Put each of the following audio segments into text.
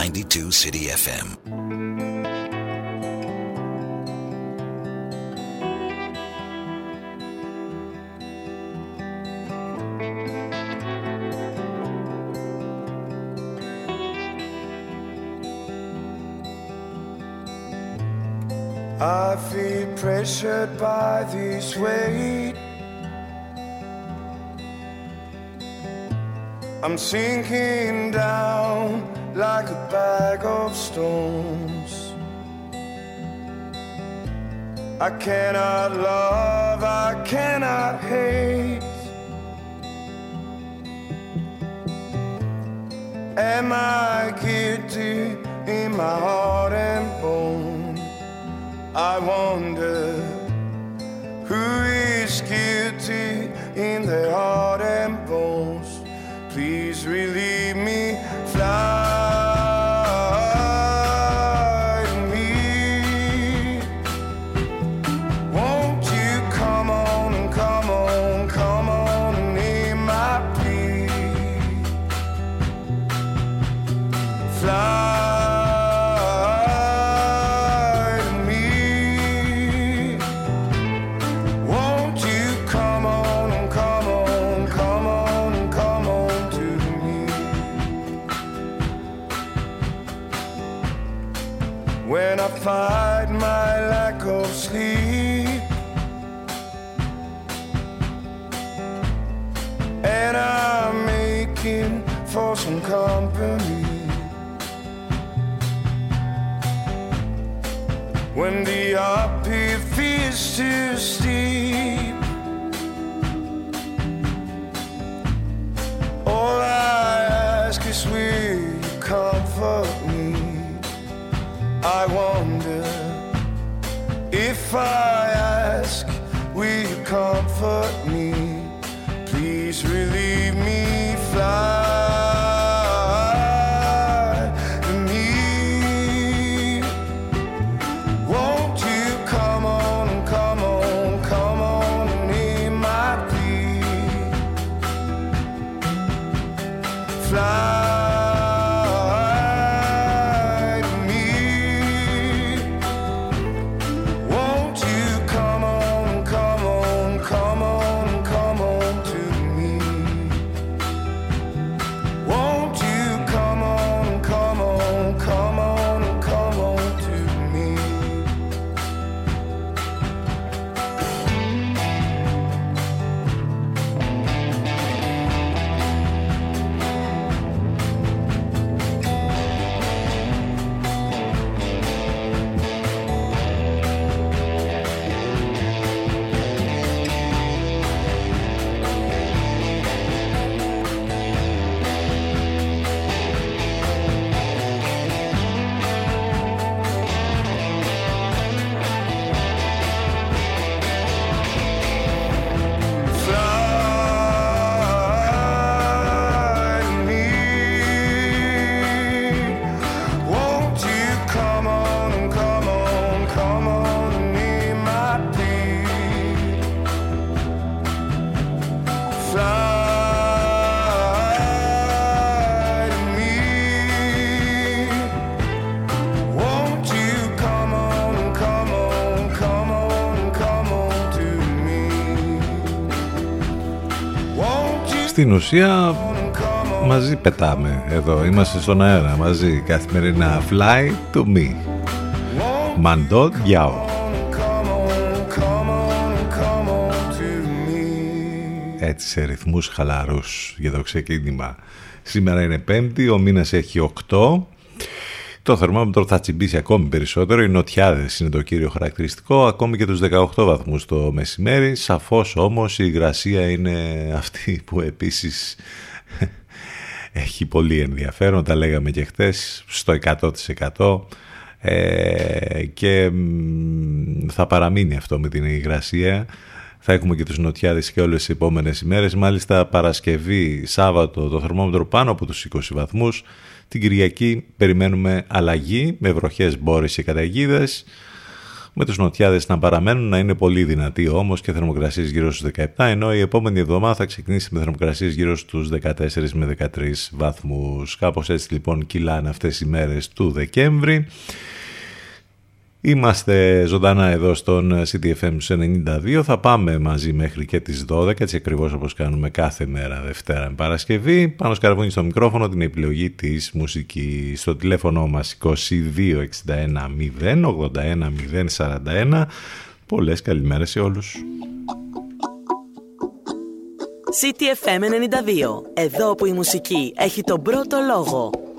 92 City FM. I feel pressured by this weight. I'm sinking down like a bag of stones. I cannot love, I cannot hate. Am I guilty in my heart and bone? I wonder who is guilty in their heart and bones. Please relieve me, fight my lack of sleep and I'm making for some company. When the uphill feels too steep, all I ask is will you comfort me? I wonder if I ask, will you comfort me? Please relieve me, fly Στην ουσία come on? μαζί πετάμε εδώ. Είμαστε στον αέρα μαζί καθημερινά. Fly to me. Μαντό Γιάο. Come on, come on, come on to me. Έτσι σε ρυθμούς χαλαρούς για το ξεκίνημα. Σήμερα είναι πέμπτη, ο μήνας έχει 8. Το θερμόμετρο θα τσιμπήσει ακόμη περισσότερο. Οι νοτιάδες είναι το κύριο χαρακτηριστικό, ακόμη και τους 18 βαθμούς το μεσημέρι. Σαφώς όμως η υγρασία είναι αυτή που επίσης έχει πολύ ενδιαφέρον. Τα λέγαμε και χτες στο 100% ε, και μ, θα παραμείνει αυτό με την υγρασία. Θα έχουμε και τους νοτιάδες και όλες τις επόμενες ημέρες. Μάλιστα Παρασκευή, Σάββατο το θερμόμετρο πάνω από τους 20 βαθμούς. Την Κυριακή περιμένουμε αλλαγή με βροχές μπόρες και καταιγίδες. με τους νοτιάδες να παραμένουν να είναι πολύ δυνατοί όμως και θερμοκρασίες γύρω στους 17 ενώ η επόμενη εβδομάδα θα ξεκινήσει με θερμοκρασίες γύρω στους 14 με 13 βαθμούς. Κάπως έτσι λοιπόν κυλάνε αυτές οι μέρες του Δεκέμβρη. Είμαστε ζωντανά εδώ στον CTFM 92. Θα πάμε μαζί μέχρι και τις 12, έτσι ακριβώς όπως κάνουμε κάθε μέρα Δευτέρα με Παρασκευή. Πάνω σκαρβούνι στο μικρόφωνο την επιλογή της μουσικής στο τηλέφωνο μας 2261 081 041. Πολλές καλημέρες σε όλους. CTFM 92. Εδώ που η μουσική έχει τον πρώτο λόγο.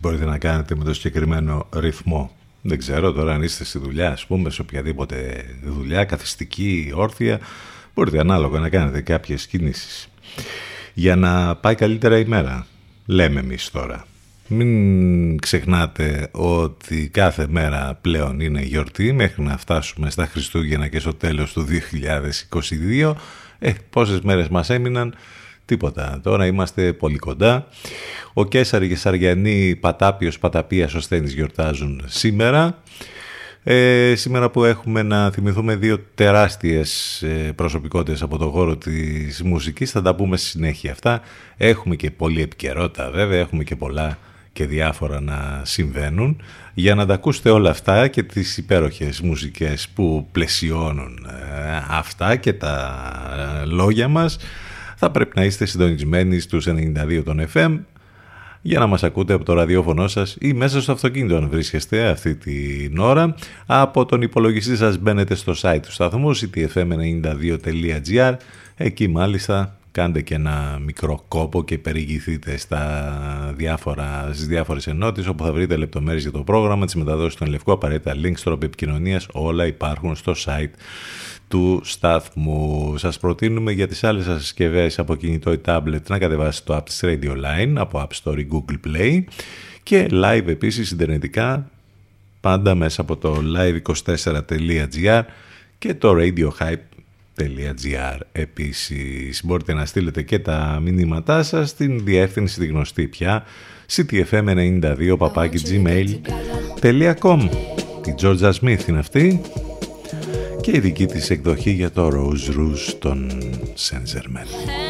Μπορείτε να κάνετε με το συγκεκριμένο ρυθμό. Δεν ξέρω τώρα αν είστε στη δουλειά, ας πούμε, σε οποιαδήποτε δουλειά, καθιστική, όρθια, μπορείτε ανάλογα να κάνετε κάποιες κινήσεις. Για να πάει καλύτερα η μέρα, λέμε εμείς τώρα. Μην ξεχνάτε ότι κάθε μέρα πλέον είναι γιορτή μέχρι να φτάσουμε στα Χριστούγεννα και στο τέλος του 2022. Ε, πόσες μέρες μας έμειναν, τίποτα. Τώρα είμαστε πολύ κοντά. Ο Κέσαρη και Σαριανή, Πατάπιος, Παταπίας, ο Στένης γιορτάζουν σήμερα. Ε, σήμερα που έχουμε να θυμηθούμε δύο τεράστιες ε, προσωπικότητες από το χώρο της μουσικής θα τα πούμε στη συνέχεια αυτά. Έχουμε και πολλή επικαιρότητα βέβαια έχουμε και πολλά και διάφορα να συμβαίνουν. Για να τα ακούσετε όλα αυτά και τις υπέροχες μουσικές που πλαισιώνουν ε, αυτά και τα λόγια μας θα πρέπει να είστε συντονισμένοι στους 92 των FM για να μας ακούτε από το ραδιόφωνο σας ή μέσα στο αυτοκίνητο αν βρίσκεστε αυτή την ώρα. Από τον υπολογιστή σας μπαίνετε στο site του σταθμού ctfm92.gr εκεί μάλιστα κάντε και ένα μικρό κόπο και περιηγηθείτε στα διάφορα, στις διάφορες ενότητες όπου θα βρείτε λεπτομέρειες για το πρόγραμμα, τις μεταδόσεις των Λευκό, απαραίτητα links, τρόποι επικοινωνίας, όλα υπάρχουν στο site του σταθμού. Σας προτείνουμε για τις άλλες σας συσκευές από κινητό ή tablet να κατεβάσετε το app της Radio Line από App Store ή Google Play και live επίσης συντερνετικά πάντα μέσα από το live24.gr και το radiohype.gr επίσης. Μπορείτε να στείλετε και τα μηνύματά σας στην διεύθυνση τη γνωστή πια ctfm92 gmail.com Τη Georgia Smith είναι αυτή και η δική της εκδοχή για το Rose Rouge των Saint Germain.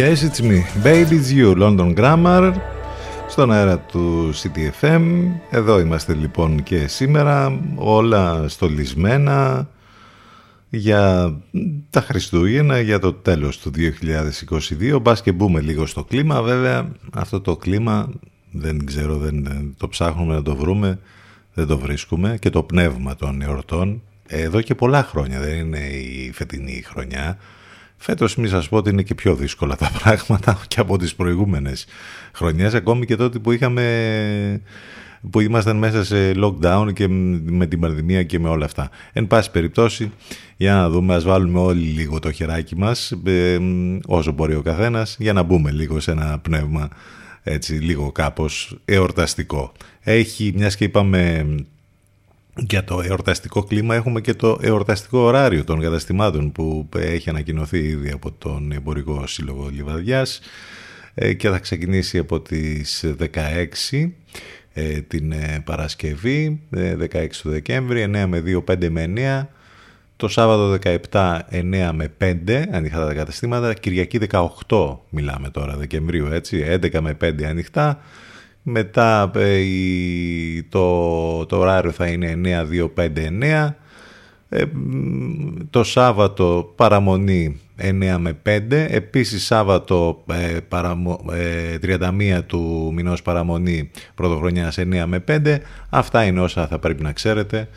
Yes, it's me. Baby's You, London Grammar, στον αέρα του CTFM. Εδώ είμαστε λοιπόν και σήμερα, όλα στολισμένα για τα Χριστούγεννα, για το τέλος του 2022. Μπας και μπούμε λίγο στο κλίμα, βέβαια αυτό το κλίμα δεν ξέρω, δεν το ψάχνουμε να το βρούμε, δεν το βρίσκουμε και το πνεύμα των εορτών. Εδώ και πολλά χρόνια, δεν είναι η φετινή χρονιά. Φέτος μη σας πω ότι είναι και πιο δύσκολα τα πράγματα και από τις προηγούμενες χρονιές, ακόμη και τότε που είχαμε που ήμασταν μέσα σε lockdown και με την πανδημία και με όλα αυτά. Εν πάση περιπτώσει, για να δούμε, ας βάλουμε όλοι λίγο το χεράκι μας, ε, όσο μπορεί ο καθένας, για να μπούμε λίγο σε ένα πνεύμα έτσι λίγο κάπως εορταστικό. Έχει, μιας και είπαμε για το εορταστικό κλίμα έχουμε και το εορταστικό ωράριο των καταστημάτων που έχει ανακοινωθεί ήδη από τον Εμπορικό Σύλλογο Λιβαδιάς ε, και θα ξεκινήσει από τις 16 ε, την ε, Παρασκευή 16 του Δεκέμβρη 9 με 2, 5 με 9 το Σάββατο 17 9 με 5 ανοιχτά τα καταστήματα Κυριακή 18 μιλάμε τώρα Δεκεμβρίου έτσι 11 με 5 ανοιχτά μετά ε, το, το ωράριο θα είναι 9-2-5-9. Ε, το Σάββατο παραμονή 9 με 5. Επίσης Σάββατο ε, παραμο, 31 του μηνός παραμονή πρωτοχρονιάς 9 με 5. Αυτά είναι όσα θα πρέπει να ξέρετε.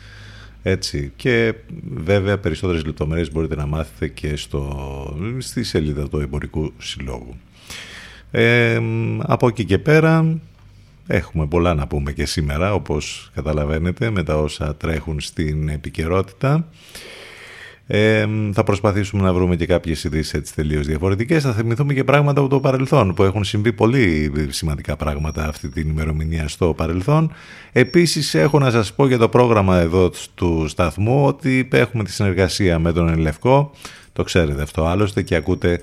Έτσι. Και βέβαια περισσότερες λεπτομέρειες μπορείτε να μάθετε και στο, στη σελίδα του Εμπορικού Συλλόγου. από εκεί και πέρα Έχουμε πολλά να πούμε και σήμερα, όπως καταλαβαίνετε, με τα όσα τρέχουν στην επικαιρότητα. Ε, θα προσπαθήσουμε να βρούμε και κάποιες ειδήσεις έτσι τελείως διαφορετικές. Θα θυμηθούμε και πράγματα από το παρελθόν που έχουν συμβεί πολύ σημαντικά πράγματα αυτή την ημερομηνία στο παρελθόν. Επίσης έχω να σας πω για το πρόγραμμα εδώ του σταθμού ότι έχουμε τη συνεργασία με τον Ελευκό. Το ξέρετε αυτό άλλωστε και ακούτε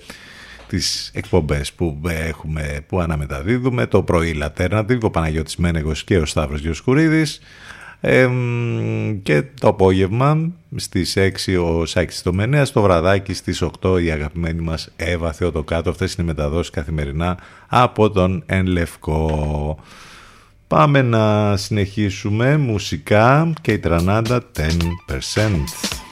τις εκπομπές που έχουμε που αναμεταδίδουμε το πρωί Λατέρνατη, ο Παναγιώτης Μένεγος και ο Σταύρος Γιοσκουρίδης και το απόγευμα στις 6 ο Σάκης Τομενέας, το βραδάκι στις 8 η αγαπημένη μας Εύα Θεοτοκάτω. Αυτές είναι οι μεταδόσεις καθημερινά από τον Εν Λευκό. Πάμε να συνεχίσουμε μουσικά και η τρανάντα 10%.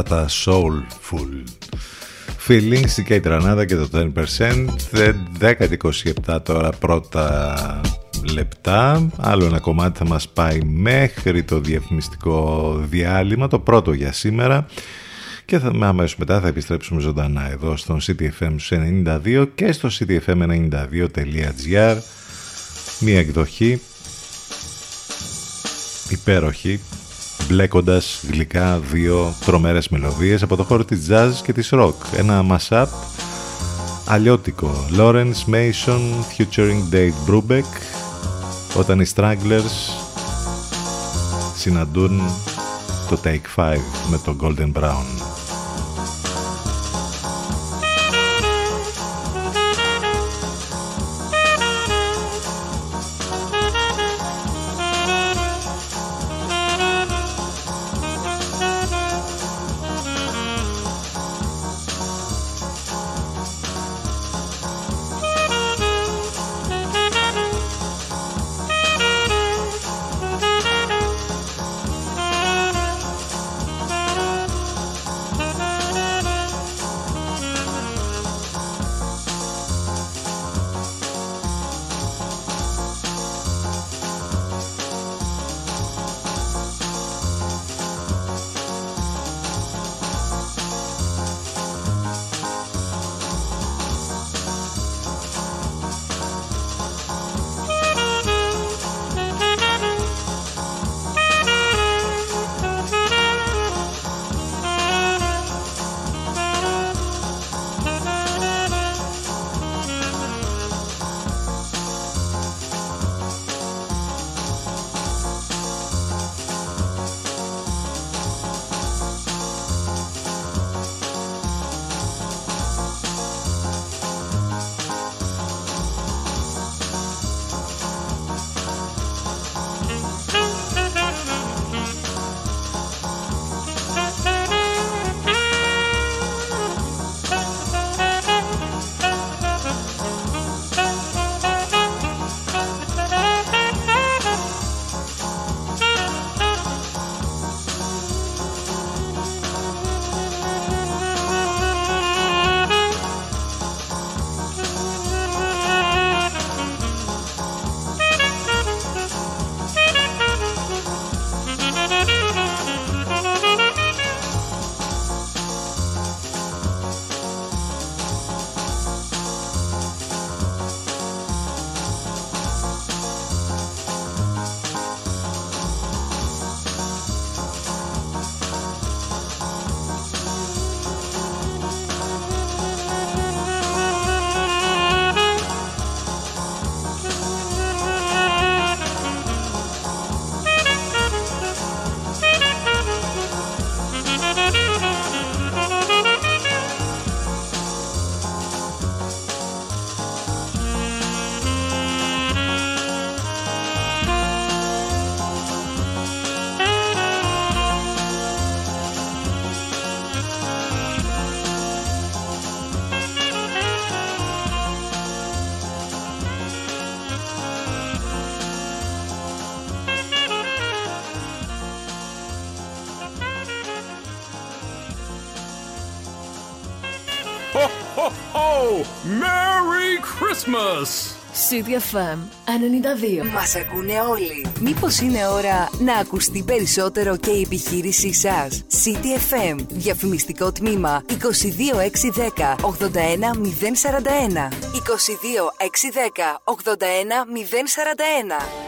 Αυτά τα soulful. Feelings και η τρανάδα και το 10% 10-27 τώρα πρώτα λεπτά. Άλλο ένα κομμάτι θα μας πάει μέχρι το διαφημιστικό διάλειμμα το πρώτο για σήμερα. Και θα, αμέσως μετά θα επιστρέψουμε ζωντανά εδώ στον CTFM 92 και στο ctfm92.gr μια εκδοχή. Υπέροχη μπλέκοντας γλυκά δύο τρομέρες μελωδίες από το χώρο της jazz και της rock. Ένα mashup αλλιώτικο. Lawrence Mason featuring Dave Brubeck όταν οι Stragglers συναντούν το Take 5 με το Golden Brown. City FM 92. Μας ακούνε όλοι. Μήπως είναι ώρα να ακουστεί περισσότερο και η επιχείρησή σας; City FM. Διαφημιστικό τμήμα 22610 81041. 22610 81041.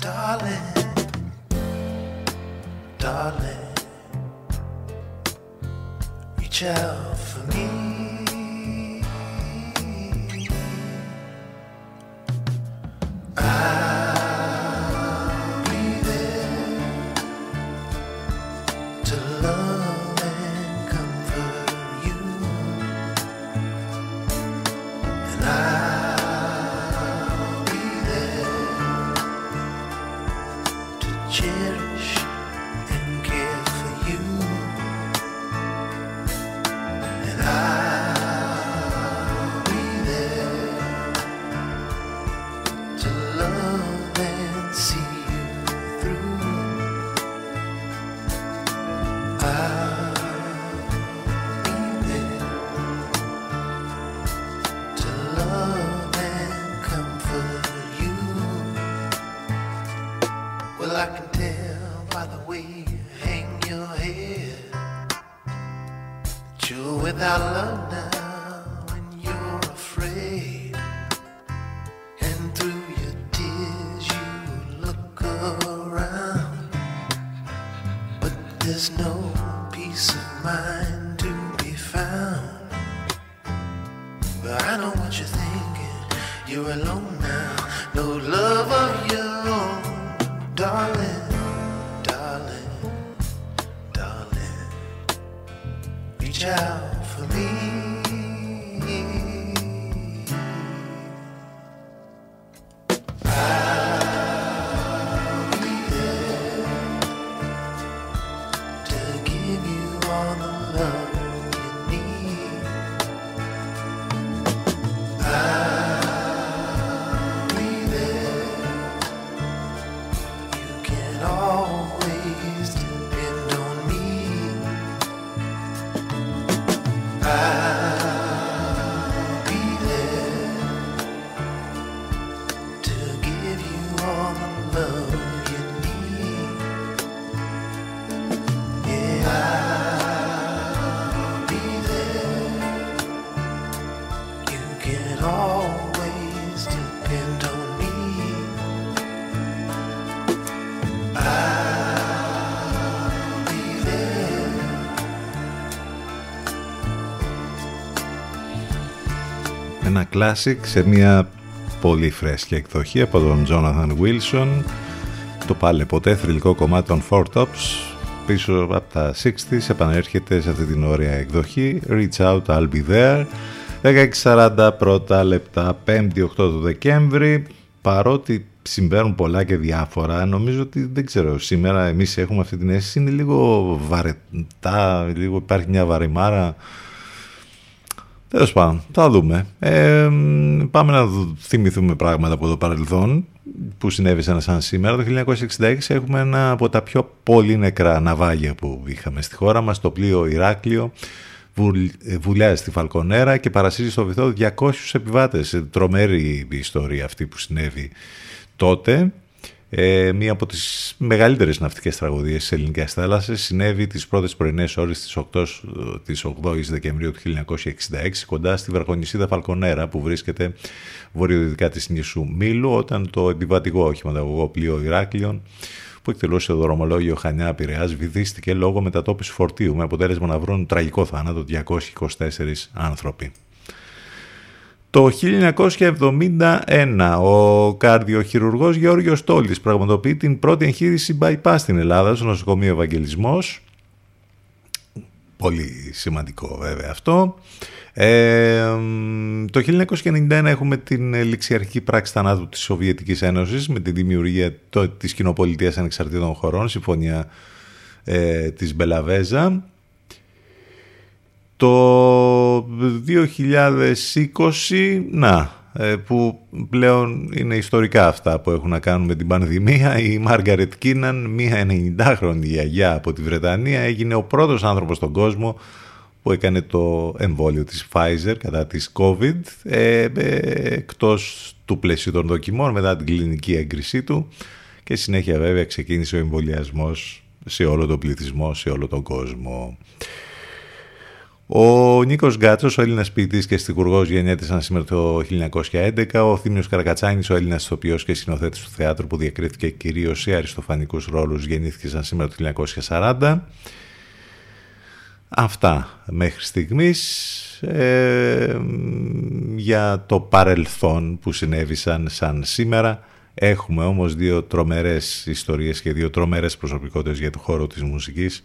darling, darling. Reach out. Classic σε μια πολύ φρέσκια εκδοχή από τον Jonathan Wilson. Το πάλι ποτέ θρηλυκό κομμάτι των Four Tops. Πίσω από τα 60s επανέρχεται σε αυτή την ωραία εκδοχή. Reach Out I'll Be There. 16.40 πρώτα λεπτά 5η 8 του Δεκέμβρη. Παρότι συμβαίνουν πολλά και διάφορα νομίζω ότι δεν ξέρω σήμερα εμείς έχουμε αυτή την αίσθηση είναι λίγο βαρετά λίγο υπάρχει μια βαρεμάρα Τέλος πάντων, θα δούμε. Ε, πάμε να θυμηθούμε πράγματα από το παρελθόν που συνέβησαν σαν σήμερα. Το 1966 έχουμε ένα από τα πιο πολύ νεκρά ναυάγια που είχαμε στη χώρα μας, το πλοίο Ηράκλειο. Βουλιάζει στη Φαλκονέρα και παρασύζει στο βυθό 200 επιβάτες. Τρομερή η ιστορία αυτή που συνέβη τότε. Ε, μία από τις μεγαλύτερες ναυτικές τραγωδίες της ελληνικής θάλασσας συνέβη τις πρώτες πρωινές ώρες της 8, της 8 Δεκεμβρίου του 1966 κοντά στη Βραχονισίδα Φαλκονέρα που βρίσκεται βορειοδυτικά της νησού Μήλου όταν το επιβατικό οχηματαγωγό πλοίο Ηράκλειων που εκτελούσε το δρομολόγιο Χανιά Πειραιάς βυθίστηκε λόγω μετατόπισης φορτίου με αποτέλεσμα να βρουν τραγικό θάνατο 224 άνθρωποι. Το 1971 ο καρδιοχειρουργός Γεώργιος Τόλης πραγματοποιεί την πρώτη εγχείρηση bypass στην Ελλάδα στο νοσοκομείο Ευαγγελισμός. Πολύ σημαντικό βέβαια αυτό. Ε, το 1991 έχουμε την ληξιαρχική πράξη θανάτου της Σοβιετικής Ένωσης με τη δημιουργία της κοινοπολιτείας ανεξαρτήτων χωρών, συμφωνία ε, της Μπελαβέζα. Το 2020, να, ε, που πλέον είναι ιστορικά αυτά που έχουν να κάνουν με την πανδημία. Η Μάργαρετ Κίναν, μία 90χρονη γιαγιά από τη Βρετανία, έγινε ο πρώτος άνθρωπος στον κόσμο που έκανε το εμβόλιο της Pfizer κατά της COVID ε, ε, εκτός του πλαίσιου των δοκιμών μετά την κλινική έγκρισή του και συνέχεια βέβαια ξεκίνησε ο εμβολιασμός σε όλο τον πληθυσμό, σε όλο τον κόσμο. Ο Νίκος Γκάτσος, ο Έλληνας ποιητής και στιγουργός, γεννιέται σήμερα το 1911. Ο Θήμιος Καρακατσάνης, ο Έλληνας ηθοποιός και σκηνοθέτης του θεάτρου που διακρίθηκε κυρίως σε αριστοφανικούς ρόλους, γεννήθηκε σαν σήμερα το 1940. Αυτά μέχρι στιγμής ε, για το παρελθόν που συνέβησαν σαν σήμερα. Έχουμε όμως δύο τρομερές ιστορίες και δύο τρομερές προσωπικότητες για το χώρο της μουσικής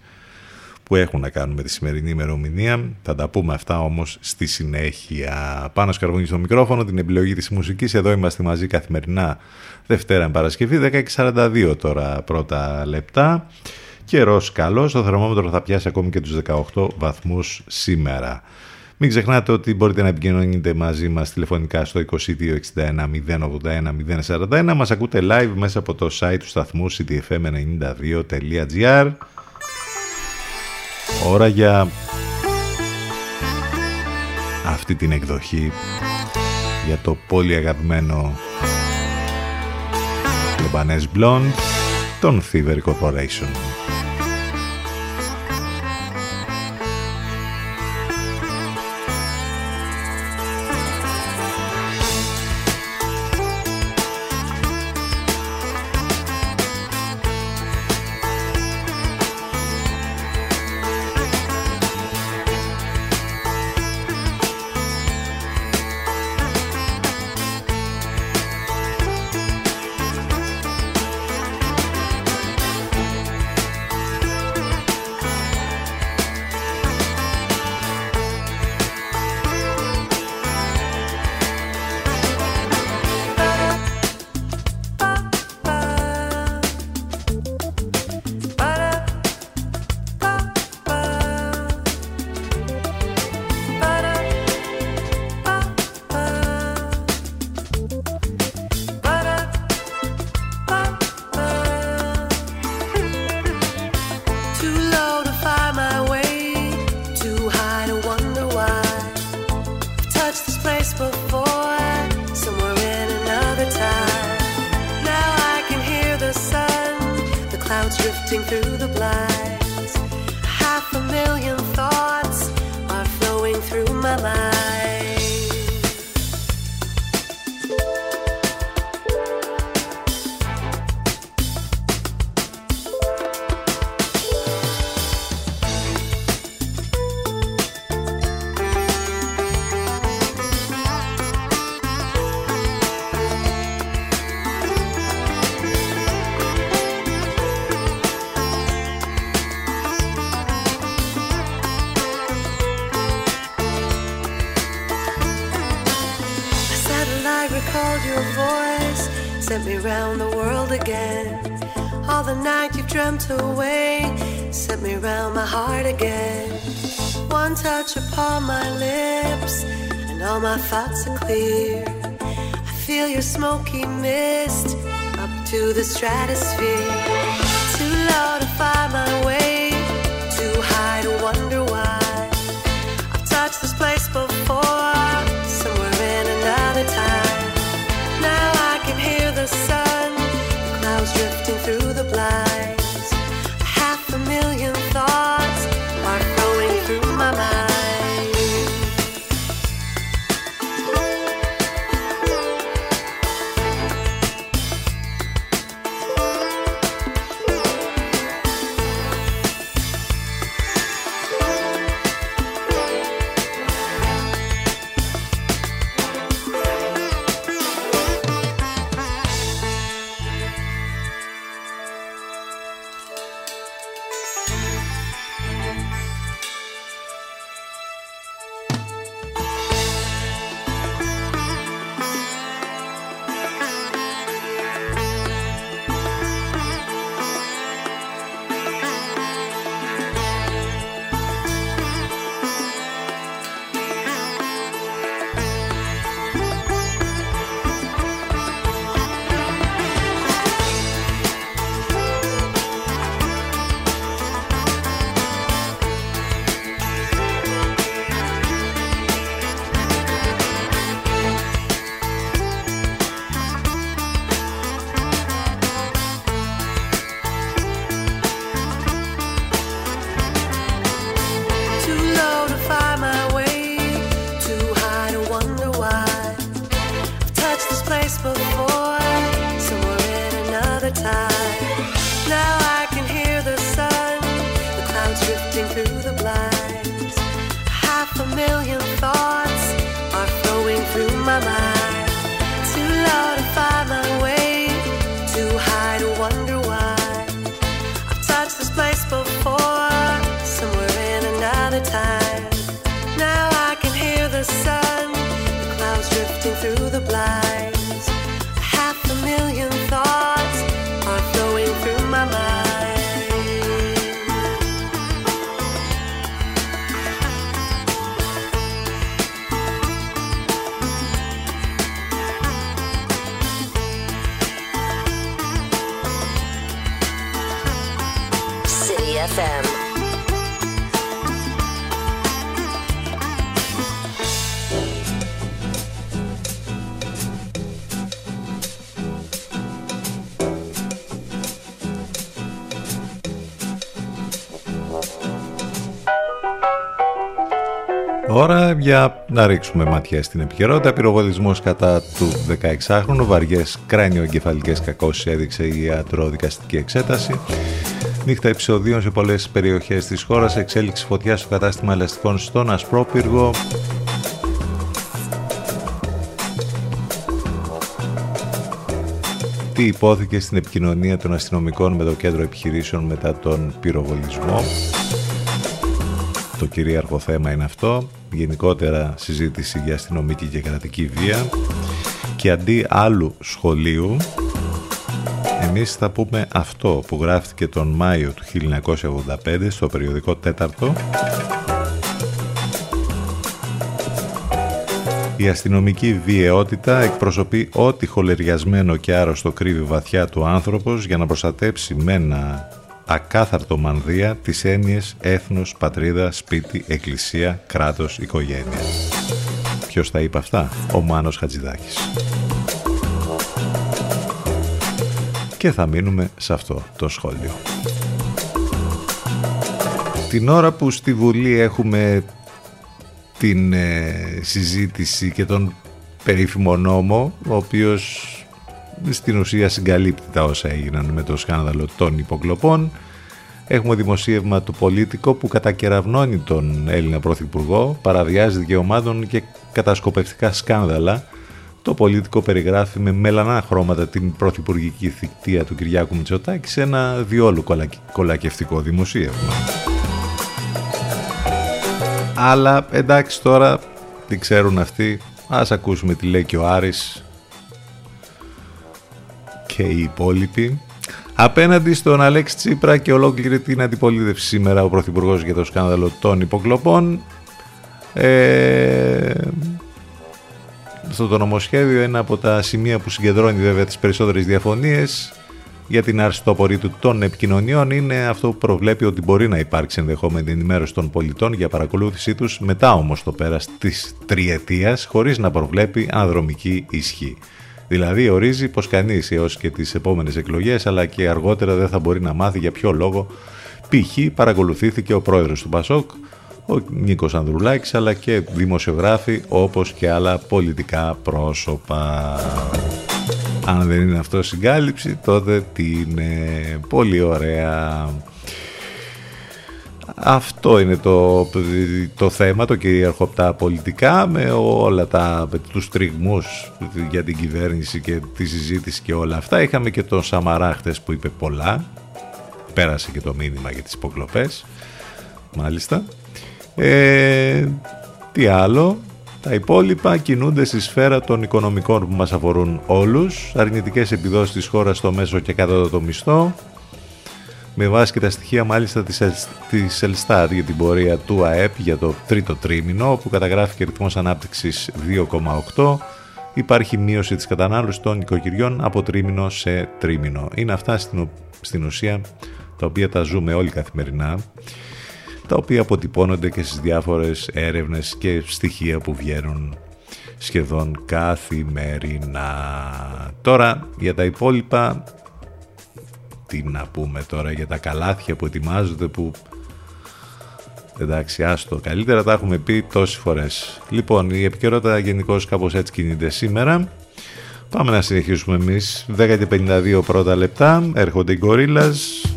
που έχουν να κάνουν με τη σημερινή ημερομηνία. Θα τα πούμε αυτά όμως στη συνέχεια. Πάνω σκαρβούνι στο μικρόφωνο, την επιλογή της μουσικής. Εδώ είμαστε μαζί καθημερινά Δευτέρα Παρασκευή, 10.42 τώρα πρώτα λεπτά. Καιρός καλός, το θερμόμετρο θα πιάσει ακόμη και τους 18 βαθμούς σήμερα. Μην ξεχνάτε ότι μπορείτε να επικοινωνείτε μαζί μας τηλεφωνικά στο 2261 081 041. Μας ακούτε live μέσα από το site του σταθμού ctfm92.gr Ώρα για αυτή την εκδοχή για το πολύ αγαπημένο Lebanese Blonde των Thievery Corporation. Clear. I feel your smoky mist up to the stratosphere. till you fall. Για να ρίξουμε ματιά στην επικαιρότητα. Πυροβολισμό κατά του 16χρονου. Βαριές κράνιο-εγκεφαλικές κακώσεις έδειξε η ιατροδικαστική εξέταση. Νύχτα επεισοδίων σε πολλές περιοχές της χώρας. Εξέλιξη φωτιά στο κατάστημα ελαστικών στον Ασπρόπυργο. Τι υπόθηκε στην επικοινωνία των αστυνομικών με το κέντρο επιχειρήσεων μετά τον πυροβολισμό; Το κυρίαρχο θέμα είναι αυτό. Γενικότερα συζήτηση για αστυνομική και κρατική βία. Και αντί άλλου σχολείου, εμείς θα πούμε αυτό που γράφτηκε τον Μάιο του 1985 στο περιοδικό Τέταρτο. Η αστυνομική βιαιότητα εκπροσωπεί ό,τι χολεριασμένο και άρρωστο κρύβει βαθιά του άνθρωπος για να προστατέψει με ένα ακάθαρτο μανδύα τις έννοιες έθνος, πατρίδα, σπίτι, εκκλησία, κράτος, οικογένεια. Ποιος τα είπε αυτά; Ο Μάνος Χατζηδάκης. Και θα μείνουμε σε αυτό το σχόλιο. Την ώρα που στη Βουλή έχουμε την ε, συζήτηση και τον περίφημο νόμο, ο οποίος στην ουσία συγκαλύπτει τα όσα έγιναν με το σκάνδαλο των υποκλοπών. Έχουμε δημοσίευμα του Πολίτικο που κατακεραυνώνει τον Έλληνα Πρωθυπουργό, παραβιάζει δικαιωμάτων και κατασκοπευτικά σκάνδαλα. Το Πολίτικο περιγράφει με μελανά χρώματα την πρωθυπουργική θητεία του Κυριάκου Μητσοτάκη σε ένα διόλου κολακευτικό δημοσίευμα. Αλλά εντάξει τώρα, τι ξέρουν αυτοί, ας ακούσουμε τι λέει και ο Άρης και οι υπόλοιποι. Απέναντι στον Αλέξη Τσίπρα και ολόκληρη την αντιπολίτευση σήμερα ο Πρωθυπουργός για το σκάνδαλο των υποκλοπών. Ε, στο το νομοσχέδιο ένα από τα σημεία που συγκεντρώνει βέβαια τις περισσότερες διαφωνίες για την άρση του απορρίτου των επικοινωνιών είναι αυτό που προβλέπει ότι μπορεί να υπάρξει ενδεχόμενη ενημέρωση των πολιτών για παρακολούθησή τους μετά όμως το πέρας της τριετίας χωρίς να προβλέπει αναδρομική ισχύ. Δηλαδή ορίζει πως κανείς έως και τις επόμενες εκλογές αλλά και αργότερα δεν θα μπορεί να μάθει για ποιο λόγο π.χ. παρακολουθήθηκε ο πρόεδρος του Πασόκ ο Νίκος Ανδρουλάκης αλλά και δημοσιογράφοι όπως και άλλα πολιτικά πρόσωπα. Αν δεν είναι αυτό συγκάλυψη τότε τι είναι πολύ ωραία. Αυτό είναι το, το θέμα, το κυρίαρχο από τα πολιτικά με όλα τα, με τους τριγμούς για την κυβέρνηση και τη συζήτηση και όλα αυτά. Είχαμε και τον Σαμαρά που είπε πολλά, πέρασε και το μήνυμα για τις υποκλοπές, μάλιστα. Ε, τι άλλο, τα υπόλοιπα κινούνται στη σφαίρα των οικονομικών που μας αφορούν όλους, αρνητικές επιδόσεις της χώρας στο μέσο και κατώτατο μισθό, με βάση και τα στοιχεία μάλιστα της, της Ελστάτ για την πορεία του ΑΕΠ για το τρίτο τρίμηνο, όπου καταγράφηκε ρυθμός ανάπτυξης 2,8, υπάρχει μείωση της κατανάλωσης των οικοκυριών από τρίμηνο σε τρίμηνο. Είναι αυτά στην, στην ουσία τα οποία τα ζούμε όλοι καθημερινά τα οποία αποτυπώνονται και στις διάφορες έρευνες και στοιχεία που βγαίνουν σχεδόν καθημερινά. Τώρα για τα υπόλοιπα, τι να πούμε τώρα για τα καλάθια που ετοιμάζονται που εντάξει άστο καλύτερα τα έχουμε πει τόσες φορές. Λοιπόν η επικαιρότητα γενικώς κάπως έτσι κινείται σήμερα. Πάμε να συνεχίσουμε εμείς. 10 και 52 πρώτα λεπτά έρχονται οι Gorillaz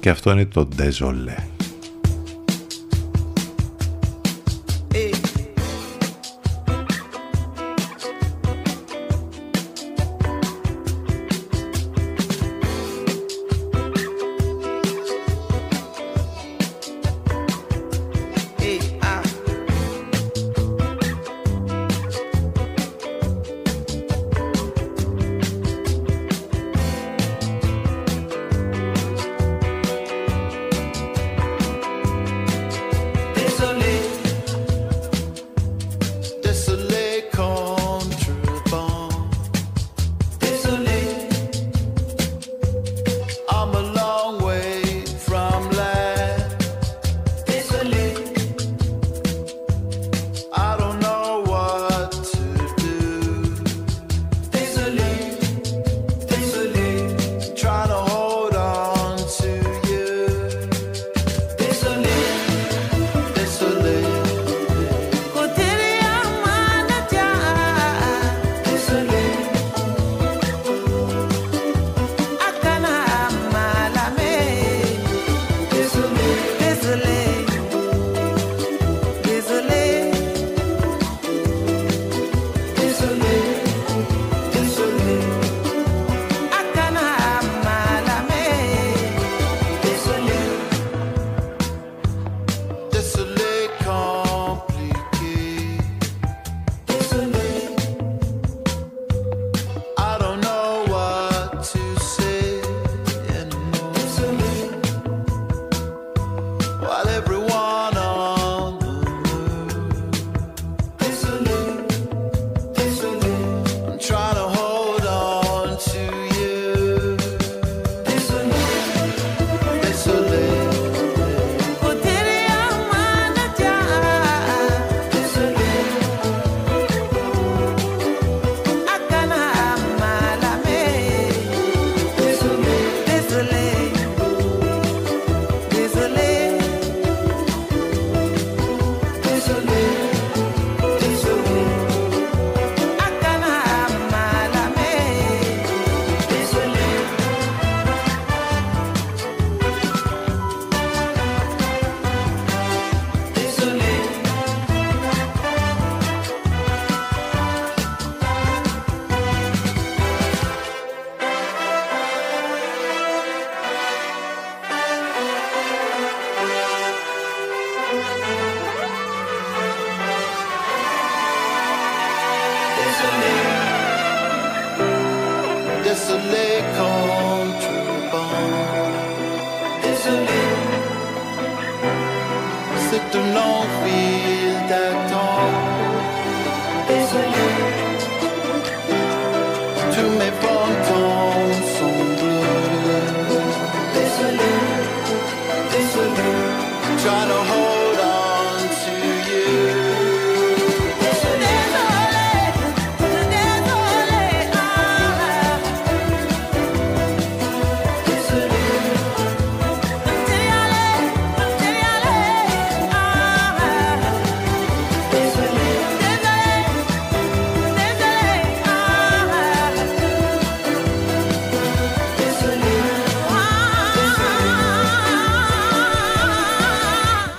και αυτό είναι το Desolé.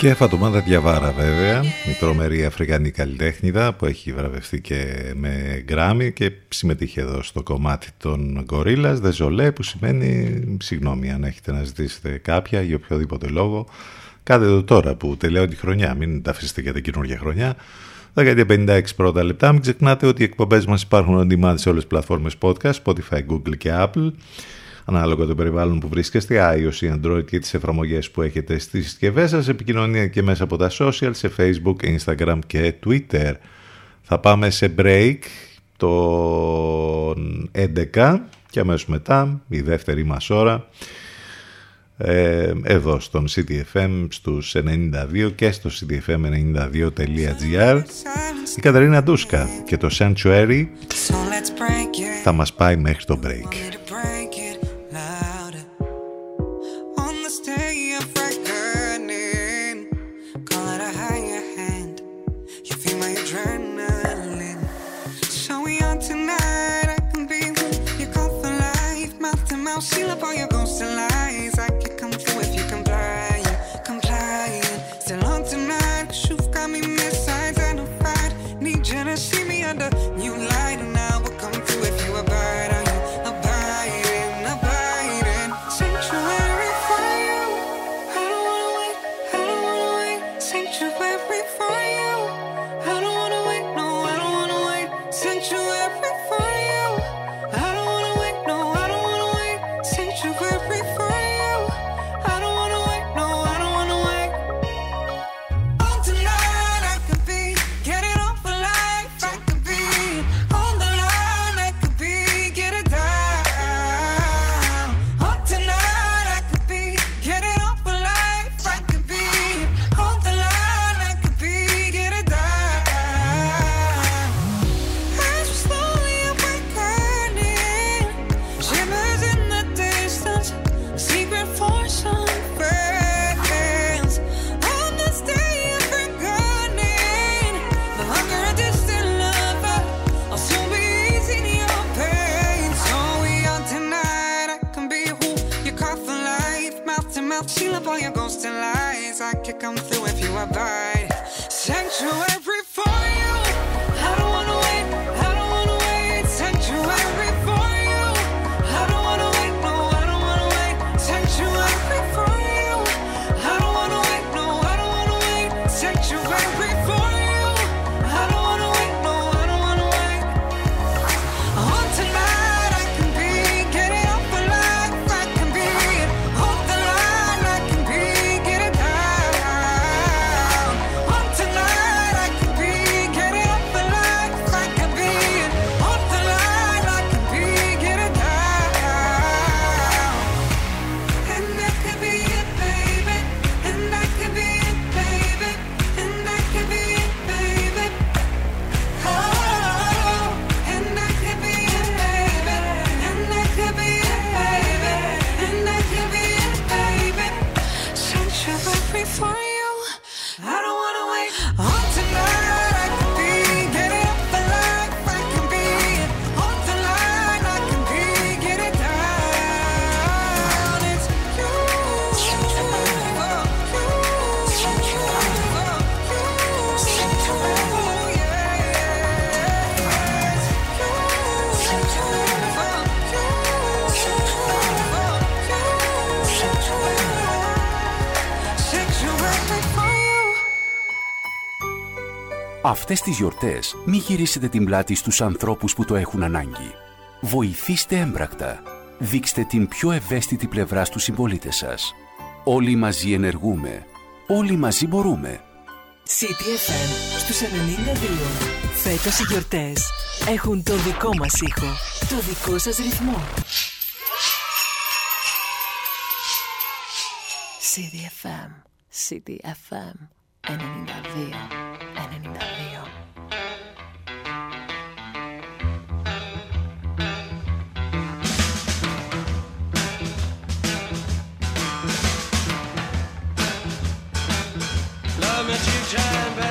Και Φατουμάδα Διαβάρα βέβαια, η τρομερή Αφρικανή καλλιτέχνηδα που έχει βραβευτεί και με γκράμι και συμμετείχε εδώ στο κομμάτι των Γκορίλας, Δεζολέ που σημαίνει, συγγνώμη αν έχετε να ζητήσετε κάποια για οποιοδήποτε λόγο, κάντε το τώρα που τελειώνει τη χρονιά, μην τα αφήσετε για την καινούργια χρονιά. Δεκαετία 56 πρώτα λεπτά. Μην ξεχνάτε ότι οι εκπομπές μας υπάρχουν on demand σε όλες τις πλατφόρμες podcast, Spotify, Google και Apple ανάλογα το περιβάλλον που βρίσκεστε, iOS ή Android και τις εφαρμογές που έχετε στις συσκευές σας, επικοινωνία και μέσα από τα social, σε Facebook, Instagram και Twitter. Θα πάμε σε break το 11 και αμέσως μετά η δεύτερη μας ώρα ε, εδώ στον CTFM στους 92 και στο ctfm92.gr η Καταρίνα Ντούσκα και το Sanctuary θα μας πάει μέχρι το break. Αυτές τις γιορτές μη γυρίσετε την πλάτη στους ανθρώπους που το έχουν ανάγκη. Βοηθήστε έμπρακτα. δείξτε την πιο ευαίσθητη πλευρά στους συμπολίτες σας. Όλοι μαζί ενεργούμε. Όλοι μαζί μπορούμε. CTFM στους 92. Φέτος οι γιορτές έχουν το δικό μας ήχο, το δικό σας ρυθμό. CTFM, CTFM 92, in Italia. La magic giant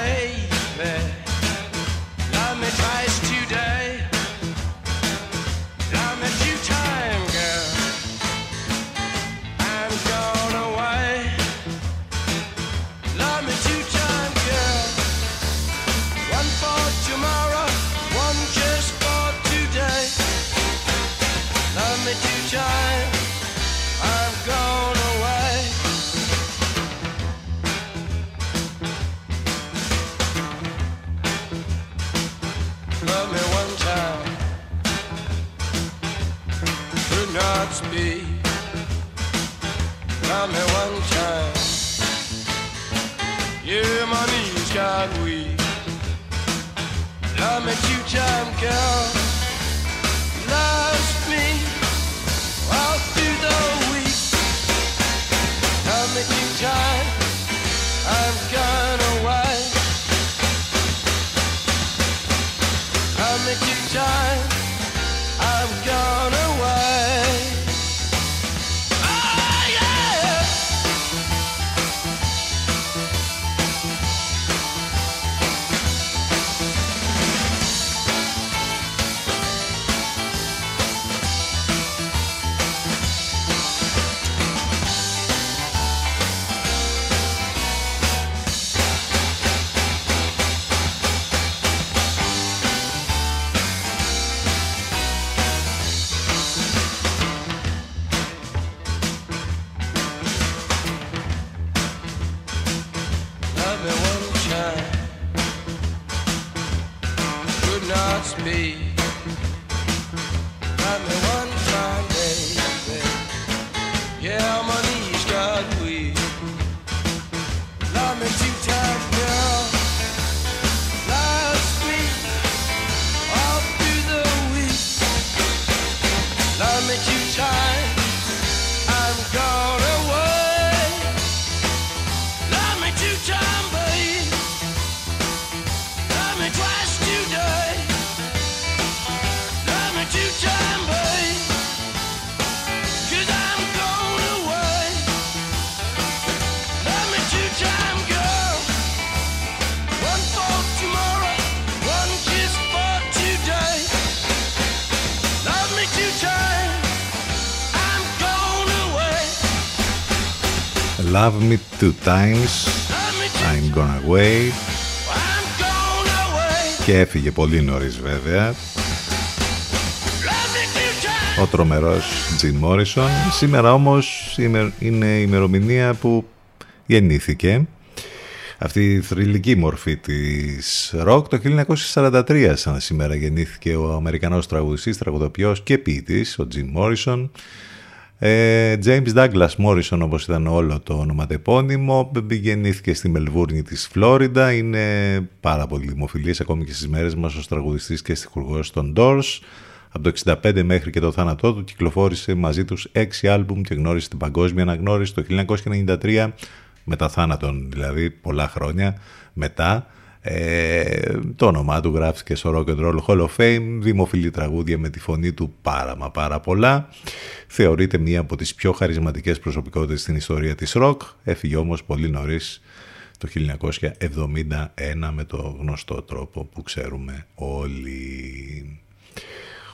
Love me two times, I'm gonna wait. Και έφυγε πολύ νωρίς βέβαια. Ο τρομερός Jim Morrison. Σήμερα όμως είναι η ημερομηνία που γεννήθηκε. Αυτή η θρηλυκή μορφή της ροκ το 1943 σαν σήμερα γεννήθηκε ο Αμερικανός τραγουδιστής, τραγουδοποιός και ποιητής, ο Jim Morrison. Ε, James Douglas Morrison όπως ήταν όλο το ονοματεπώνυμο γεννήθηκε στη Μελβούρνη της Φλόριντα. Είναι πάρα πολύ δημοφιλής ακόμη και στις μέρες μας ως τραγουδιστής και στιχουργός των Doors. Από το 65 μέχρι και το θάνατό του κυκλοφόρησε μαζί τους 6 άλμπουμ και γνώρισε την παγκόσμια αναγνώριση το 1993 μετά θάνατον δηλαδή πολλά χρόνια μετά ε, το όνομά του γράφτηκε στο Rock and Roll Hall of Fame, δημοφιλή τραγούδια με τη φωνή του πάρα μα πάρα πολλά. Θεωρείται μία από τις πιο χαρισματικές προσωπικότητες στην ιστορία της rock, έφυγε όμως πολύ νωρίς το 1971 με το γνωστό τρόπο που ξέρουμε όλοι.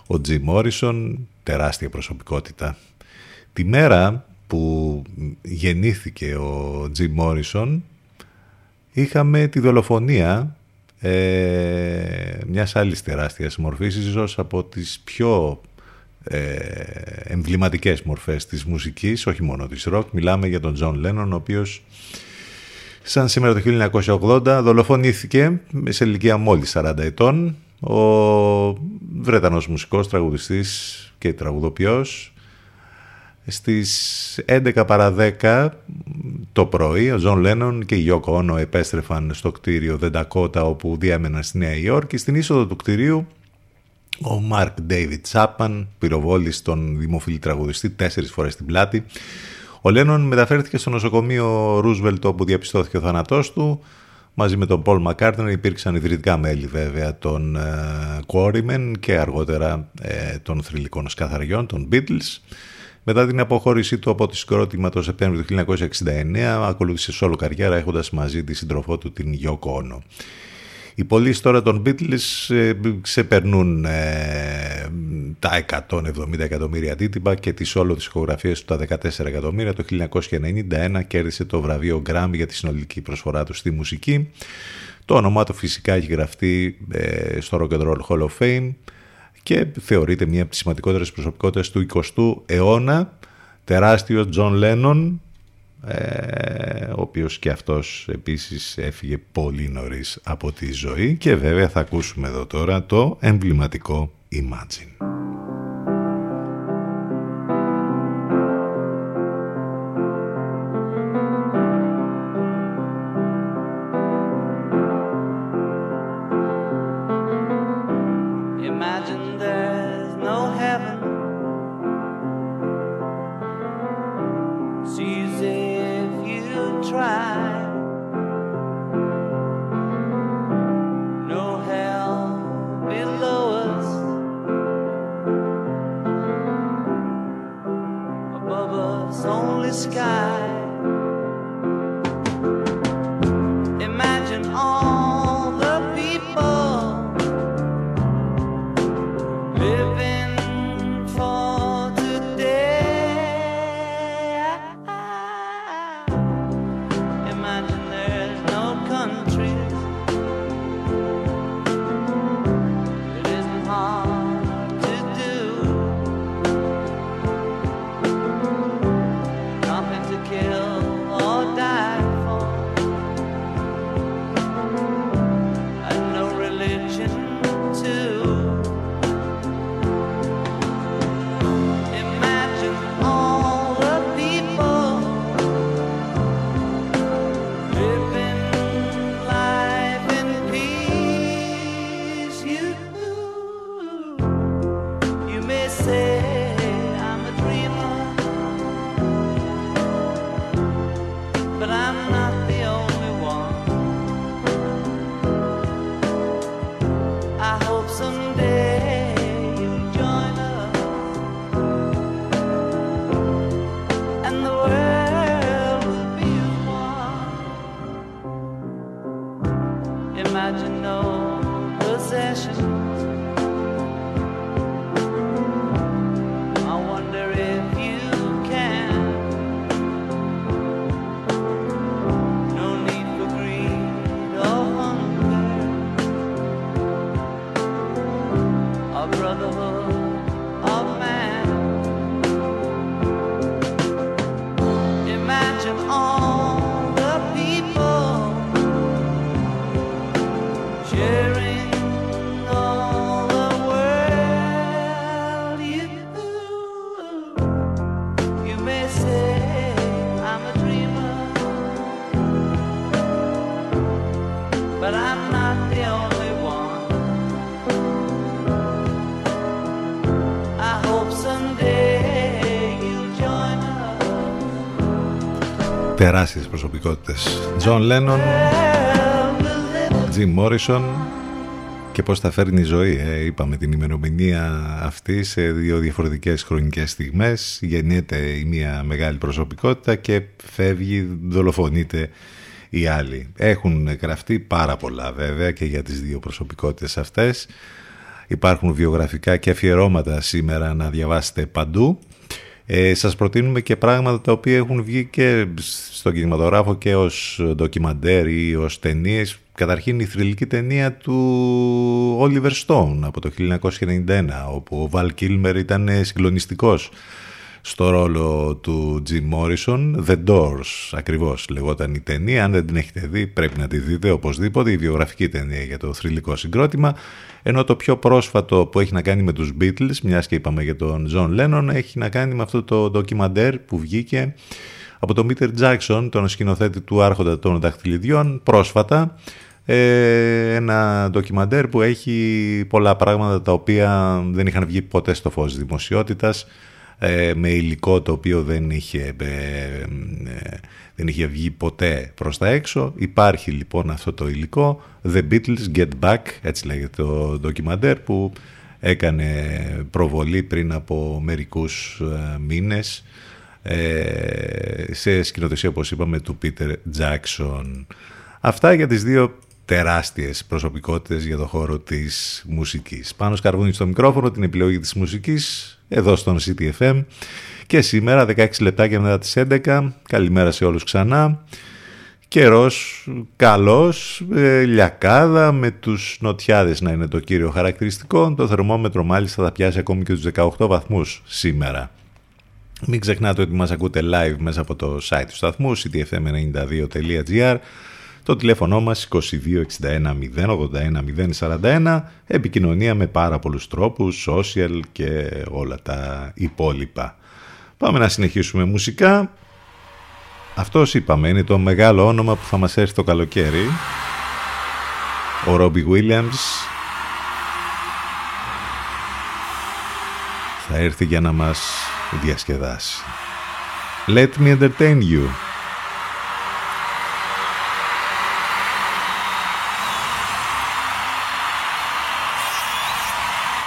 Ο Τζι Μόρισον, τεράστια προσωπικότητα. Τη μέρα που γεννήθηκε ο Τζι Μόρισον είχαμε τη δολοφονία ε, μιας άλλης τεράστιας μορφής, ίσως από τις πιο ε, εμβληματικές μορφές της μουσικής, όχι μόνο της rock. Μιλάμε για τον Τζον Λένον, ο οποίος σαν σήμερα το 1980 δολοφονήθηκε σε ηλικία μόλις 40 ετών. Ο Βρετανός μουσικός, τραγουδιστής και τραγουδοποιός Στις 11 παρα 10 το πρωί ο Τζον Λένον και η Γιόκο Όνο επέστρεφαν στο κτίριο The Dakota όπου διέμεναν στη Νέα Υόρκη. Στην είσοδο του κτιρίου ο Μάρκ Ντέιβιτ Τσάπαν πυροβόλησε τον δημοφιλή τραγουδιστή τέσσερις φορές στην πλάτη. Ο Λένον μεταφέρθηκε στο νοσοκομείο Ρούσβελτ όπου διαπιστώθηκε ο θάνατός του. Μαζί με τον Πολ Μακάρτνερ υπήρξαν ιδρυτικά μέλη βέβαια των Quarrymen και αργότερα ε, των θρηλυκών σκαθαριών, των Beatles. Μετά την αποχώρησή του από τη συγκρότημα το Σεπτέμβριο του 1969, ακολούθησε σόλο καριέρα έχοντας μαζί τη σύντροφό του την Yoko Ono. Οι πωλήσει τώρα των Beatles ε, ξεπερνούν ε, τα 170 εκατομμύρια αντίτυπα και τις όλο τις του τα 14 εκατομμύρια. Το 1991 κέρδισε το βραβείο Grammy για τη συνολική προσφορά του στη μουσική. Το όνομά του φυσικά έχει γραφτεί ε, στο Rock and Roll Hall of Fame και θεωρείται μία από τις σημαντικότερες προσωπικότητες του 20ου αιώνα. Τεράστιος John Lennon, ε, ο οποίος και αυτός επίσης έφυγε πολύ νωρίς από τη ζωή και βέβαια θα ακούσουμε εδώ τώρα το εμβληματικό Imagine. Τεράστιες προσωπικότητες. John Lennon Jim Morrison και πώς θα φέρνει η ζωή ε, είπαμε την ημερομηνία αυτή σε δύο διαφορετικές χρονικές στιγμές. Γεννιέται η μία μεγάλη προσωπικότητα και φεύγει, δολοφονείται η άλλη έχουν γραφτεί πάρα πολλά βέβαια και για τις δύο προσωπικότητες αυτές. Υπάρχουν βιογραφικά και αφιερώματα σήμερα να διαβάσετε παντού ε, σας προτείνουμε και πράγματα τα οποία έχουν βγει και στον κινηματογράφο και ως ντοκιμαντέρ ή ως ταινίες. Καταρχήν η θρηλυκή ταινία του Oliver Stone από το 1991 όπου ο Βαλ Κίλμερ ήταν συγκλονιστικός στο ρόλο του Jim Morrison. The Doors ακριβώς λεγόταν η ταινία. Αν δεν την έχετε δει πρέπει να τη δείτε οπωσδήποτε. Η βιογραφική ταινία για το θρηλυκό συγκρότημα. Ενώ το πιο πρόσφατο που έχει να κάνει με τους Beatles, μιας και είπαμε για τον John Lennon, έχει να κάνει με αυτό το ντοκιμαντέρ που βγήκε από τον Peter Jackson, τον σκηνοθέτη του Άρχοντα των Δαχτυλιδιών, πρόσφατα. Ε, ένα ντοκιμαντέρ που έχει πολλά πράγματα τα οποία δεν είχαν βγει ποτέ στο φως δημοσιότητας ε, με υλικό το οποίο δεν είχε, ε, δεν είχε βγει ποτέ προς τα έξω. Υπάρχει λοιπόν αυτό το υλικό, The Beatles Get Back, έτσι λέγεται το ντοκιμαντέρ που έκανε προβολή πριν από μερικούς μήνες σε σκηνοθεσία όπως είπαμε του Peter Jackson. Αυτά για τις δύο τεράστιες προσωπικότητες για το χώρο της μουσικής. Πάνω σκαρβούνι στο μικρόφωνο την επιλογή της μουσικής εδώ στον CTFM και σήμερα 16 λεπτάκια μετά τις 11 καλημέρα σε όλους ξανά. Καιρός καλός ε, λιακάδα με τους νοτιάδες να είναι το κύριο χαρακτηριστικό. Το θερμόμετρο μάλιστα θα πιάσει ακόμη και τους 18 βαθμούς σήμερα. Μην ξεχνάτε ότι μας ακούτε live μέσα από το site του σταθμού ctfm92.gr το τηλέφωνο μας 2261 081 041, επικοινωνία με πάρα πολλούς τρόπους, social και όλα τα υπόλοιπα. Πάμε να συνεχίσουμε μουσικά. Αυτός είπαμε είναι το μεγάλο όνομα που θα μας έρθει το καλοκαίρι. Ο Ρόμπι Williams θα έρθει για να μας διασκεδάσει. Let me entertain you.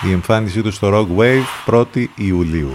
Η εμφάνισή του στο Rock Wave 1η Ιουλίου.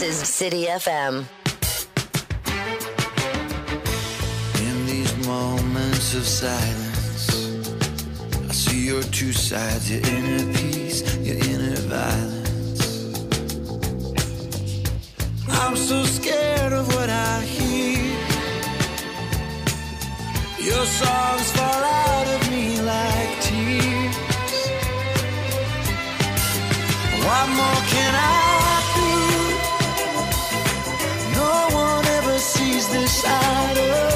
This is City FM. In these moments of silence, I see your two sides, your inner peace, your inner violence. I'm so scared of what I hear. Your songs fall out of me like tears. What more can I deixaram.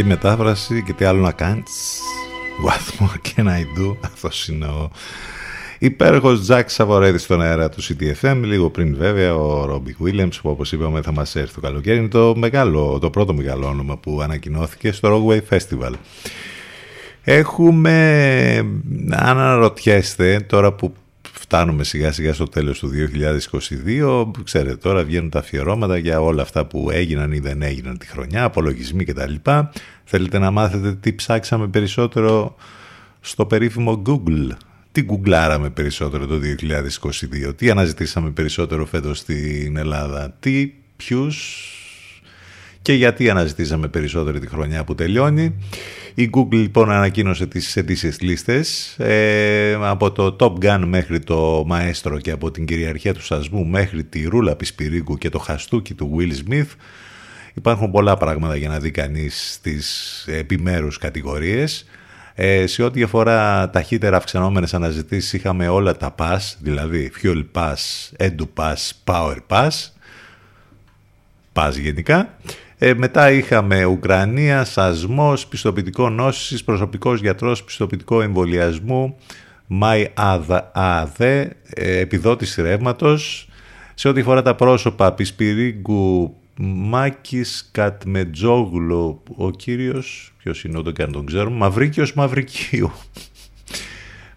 Ελληνική μετάφραση και τι άλλο να κάνεις. What more can I do. Αυτός είναι ο υπέροχος Τζακ Σαβορέδης στον αέρα του CTFM. Λίγο πριν βέβαια ο Ρόμπι Williams που όπως είπαμε θα μας έρθει το καλοκαίρι. Είναι το, μεγάλο, το πρώτο μεγάλο όνομα που ανακοινώθηκε στο Rockaway Festival. Έχουμε, αν αναρωτιέστε, τώρα που φτάνουμε σιγά σιγά στο τέλος του 2022, ξέρετε τώρα βγαίνουν τα αφιερώματα για όλα αυτά που έγιναν ή δεν έγιναν τη χρονιά, απολογισμοί κτλ. Θέλετε να μάθετε τι ψάξαμε περισσότερο στο περίφημο Google; Τι γκουγκλάραμε περισσότερο το 2022, τι αναζητήσαμε περισσότερο φέτος στην Ελλάδα, τι, ποιους και γιατί αναζητήσαμε περισσότερο τη χρονιά που τελειώνει. Η Google λοιπόν ανακοίνωσε τις ετήσιες λίστες ε, από το Top Gun μέχρι το Μαέστρο και από την κυριαρχία του Σασμού μέχρι τη Ρούλα Πισπυρίγκου και το Χαστούκι του Will Smith. Υπάρχουν πολλά πράγματα για να δει κανείς στις επιμέρους κατηγορίες. Ε, σε ό,τι αφορά ταχύτερα αυξανόμενες αναζητήσεις είχαμε όλα τα pass, δηλαδή Fuel Pass, Edu Pass, Power Pass πας γενικά. Ε, μετά είχαμε Ουκρανία, σασμός, πιστοποιητικό νόσησης, προσωπικός γιατρός, πιστοποιητικό εμβολιασμού, ΜΑΙ ΑΔΕ, ε, επιδότηση ρεύματος. Σε ό,τι αφορά τα πρόσωπα, Πισπυρίγκου, Μάκης Κατμετζόγλου, ο κύριος, ποιος είναι όταν κάνει τον ξέρουμε, Μαυρίκιος Μαυρικίου.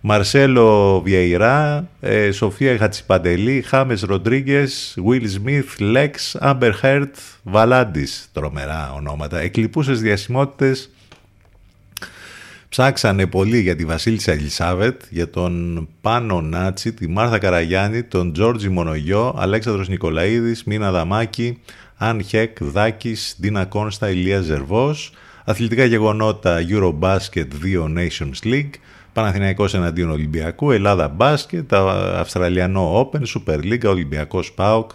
Μαρσέλο Βιεϊρά, ε, Σοφία Χατζηπαντελή, Χάμες Ροντρίγκες, Βίλ Σμιθ, Λέξ, Άμπερ Χέρτ, Βαλάντης, τρομερά ονόματα, εκλιπούσες διασημότητες, ψάξανε πολύ για τη Βασίλισσα Ελισάβετ, για τον Πάνο Νάτσι, τη Μάρθα Καραγιάννη, τον Τζώρτζη Μονογυιό, Αλέξανδρος Νικολαίδης, Μίνα Αδαμάκη, Αν Χεκ, Δάκης, Ντίνα Κόνστα, Ηλίας Ζερβός, αθλητικά γεγονότα Eurobasket 2 Nations League, Παναθηναϊκός εναντίον Ολυμπιακού, Ελλάδα Μπάσκετ, Αυστραλιανό Open, Super League, Ολυμπιακός ΠΑΟΚ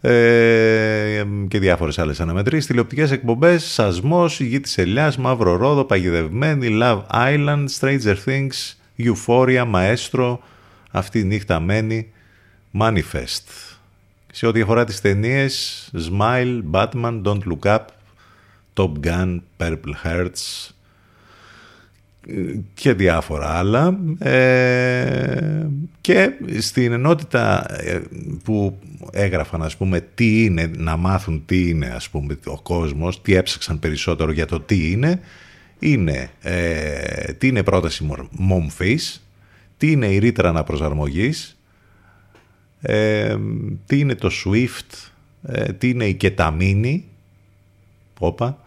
ε, και διάφορες άλλες αναμετρήσεις. Τηλεοπτικές εκπομπές, Σασμός, Γη της Ελιάς, Μαύρο Ρόδο, Παγιδευμένη, Love Island, Stranger Things, Euphoria, Maestro, Αυτή η νύχτα μένει, Manifest. Σε ό,τι αφορά τις ταινίες, Smile, Batman, Don't Look Up, Top Gun, Purple Hearts, και διάφορα άλλα ε, και στην ενότητα ε, που έγραφαν ας πούμε τι είναι να μάθουν τι είναι ας πούμε ο κόσμος τι έψαξαν περισσότερο για το τι είναι είναι ε, τι είναι πρόταση μομφής τι είναι η ρήτρα αναπροσαρμογής ε, τι είναι το SWIFT ε, τι είναι η κεταμίνη όπα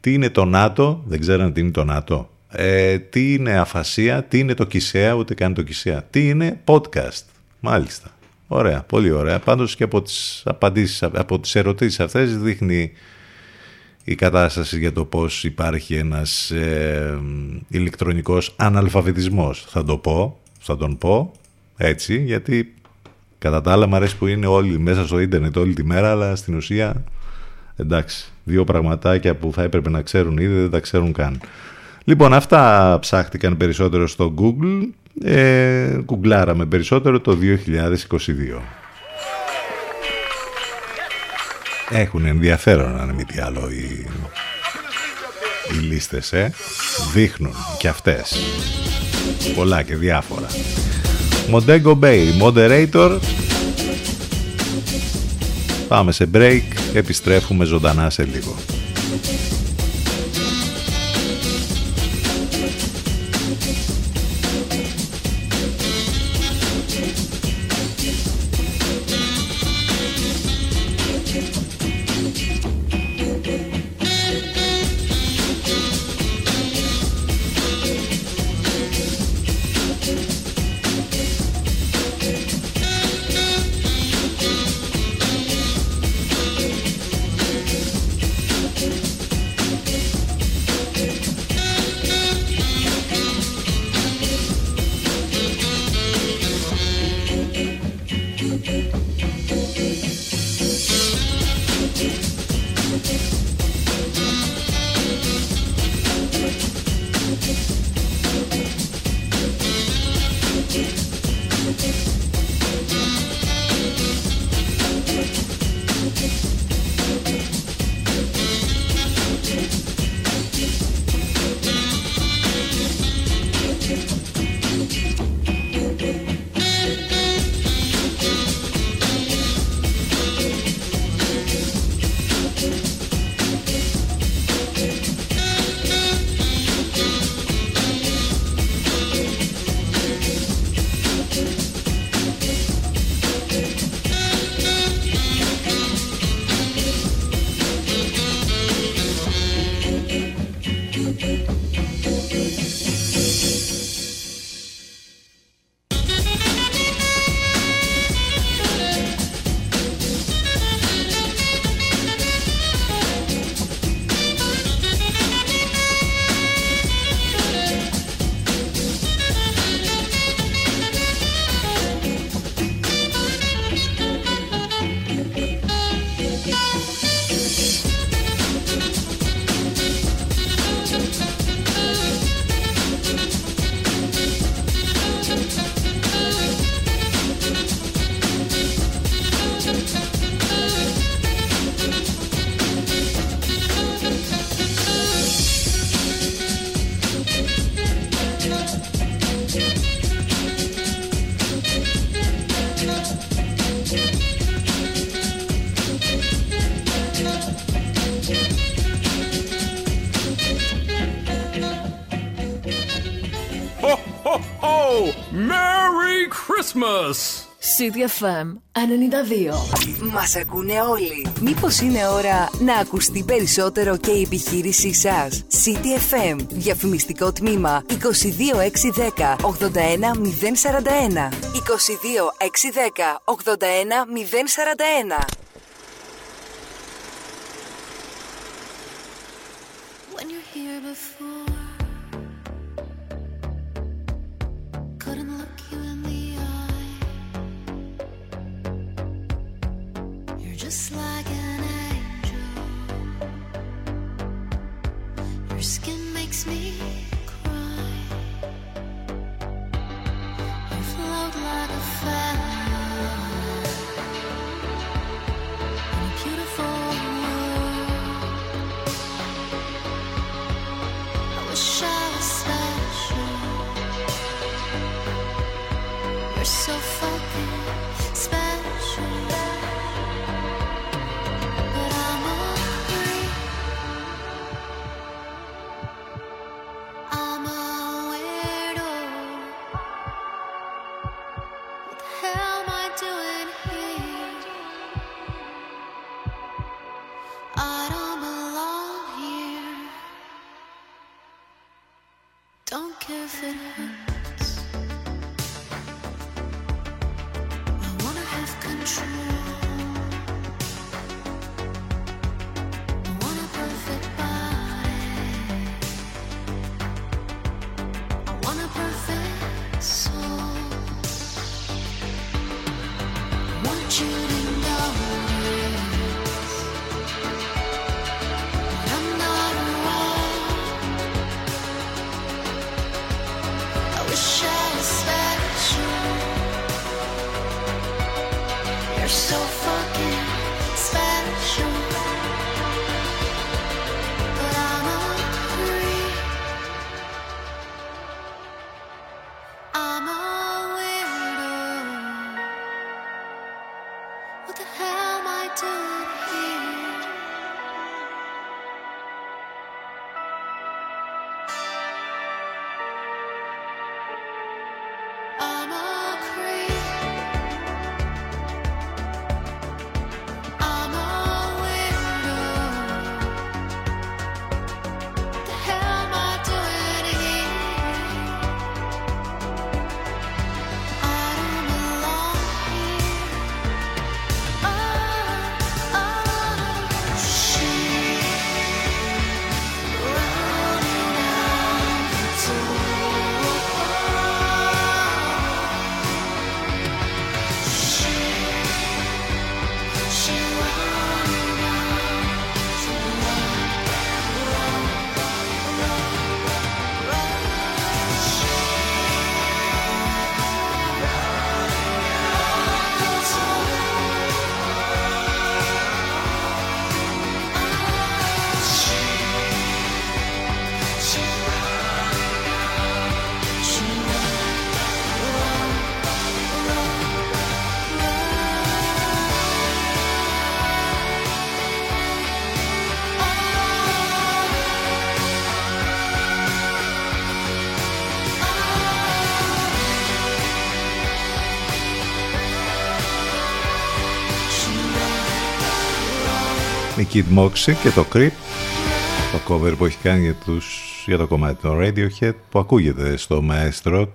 τι είναι το ΝΑΤΟ δεν ξέραν τι είναι το ΝΑΤΟ ε, τι είναι αφασία, τι είναι το Κισέα, ούτε καν το Κισέα. Τι είναι podcast. Μάλιστα. Ωραία, πολύ ωραία. Πάντως και από τις απαντήσεις, από τις ερωτήσεις αυτές δείχνει η κατάσταση για το πώς υπάρχει ένας ε, ηλεκτρονικός αναλφαβητισμός. Θα το πω, θα τον πω έτσι, γιατί κατά τα άλλα μου αρέσει που είναι όλοι μέσα στο ίντερνετ όλη τη μέρα, αλλά στην ουσία εντάξει, δύο πραγματάκια που θα έπρεπε να ξέρουν ήδη δεν τα ξέρουν καν. Λοιπόν, αυτά ψάχτηκαν περισσότερο στο Google. Ε, κουγκλάραμε περισσότερο το 2022. Έχουν ενδιαφέρον, αν μη τι άλλο, οι, οι λίστες, ε. Δείχνουν και αυτές. Πολλά και διάφορα. Montego Bay, Moderator. Πάμε σε break, επιστρέφουμε ζωντανά σε λίγο. CDFM 92. Μας ακούνε όλοι. Μήπως είναι ώρα να ακουστεί περισσότερο και η επιχείρησή σας; CDFM, διαφημιστικό τμήμα 22610 81041. 22610 81041. Kid Moxie και το Creep το cover που έχει κάνει για, τους, για το κομμάτι των Radiohead που ακούγεται στο μαέστρο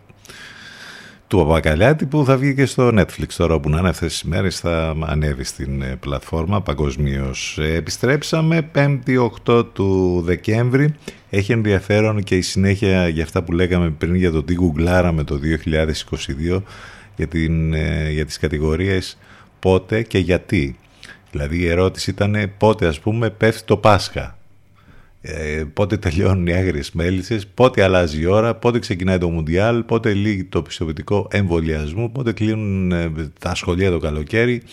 του Παπακαλιάτη που θα βγει και στο Netflix. Τώρα που να είναι αυτές τις μέρες θα ανέβει στην ε, πλατφόρμα παγκοσμίως. Επιστρέψαμε 5η 8 του Δεκέμβρη. Έχει ενδιαφέρον και η συνέχεια για αυτά που λέγαμε πριν για το τι γουγκλάραμε το 2022 για, την, ε, για τις κατηγορίες πότε και γιατί Δηλαδή η ερώτηση ήταν πότε ας πούμε πέφτει το Πάσχα. Ε, πότε τελειώνουν οι άγριες μέλισσες, πότε αλλάζει η ώρα, πότε ξεκινάει το Μουντιάλ, πότε λύγει το πιστοποιητικό εμβολιασμού, πότε κλείνουν ε, τα σχολεία το καλοκαίρι,